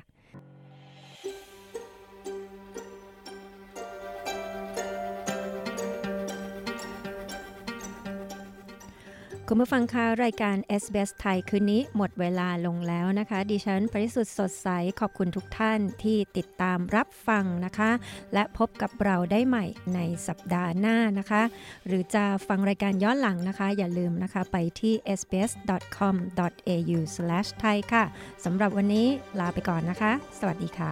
คุณผู้ฟังคะรายการ SBS ไทยคืนนี้หมดเวลาลงแล้วนะคะ ดิฉันปริสุทธ์สดใส ขอบคุณทุกท่านที่ติดตามรับฟังนะคะ และพบกับเราได้ใหม่ในสัปดาห์หน้านะคะ หรือจะฟังรายการย้อนหลังนะคะ อย่าลืมนะคะไปที่ sbs.com.au/thai ค่ะสำหรับวันนี้ลาไปก่อนนะคะ สวัสดีค่ะ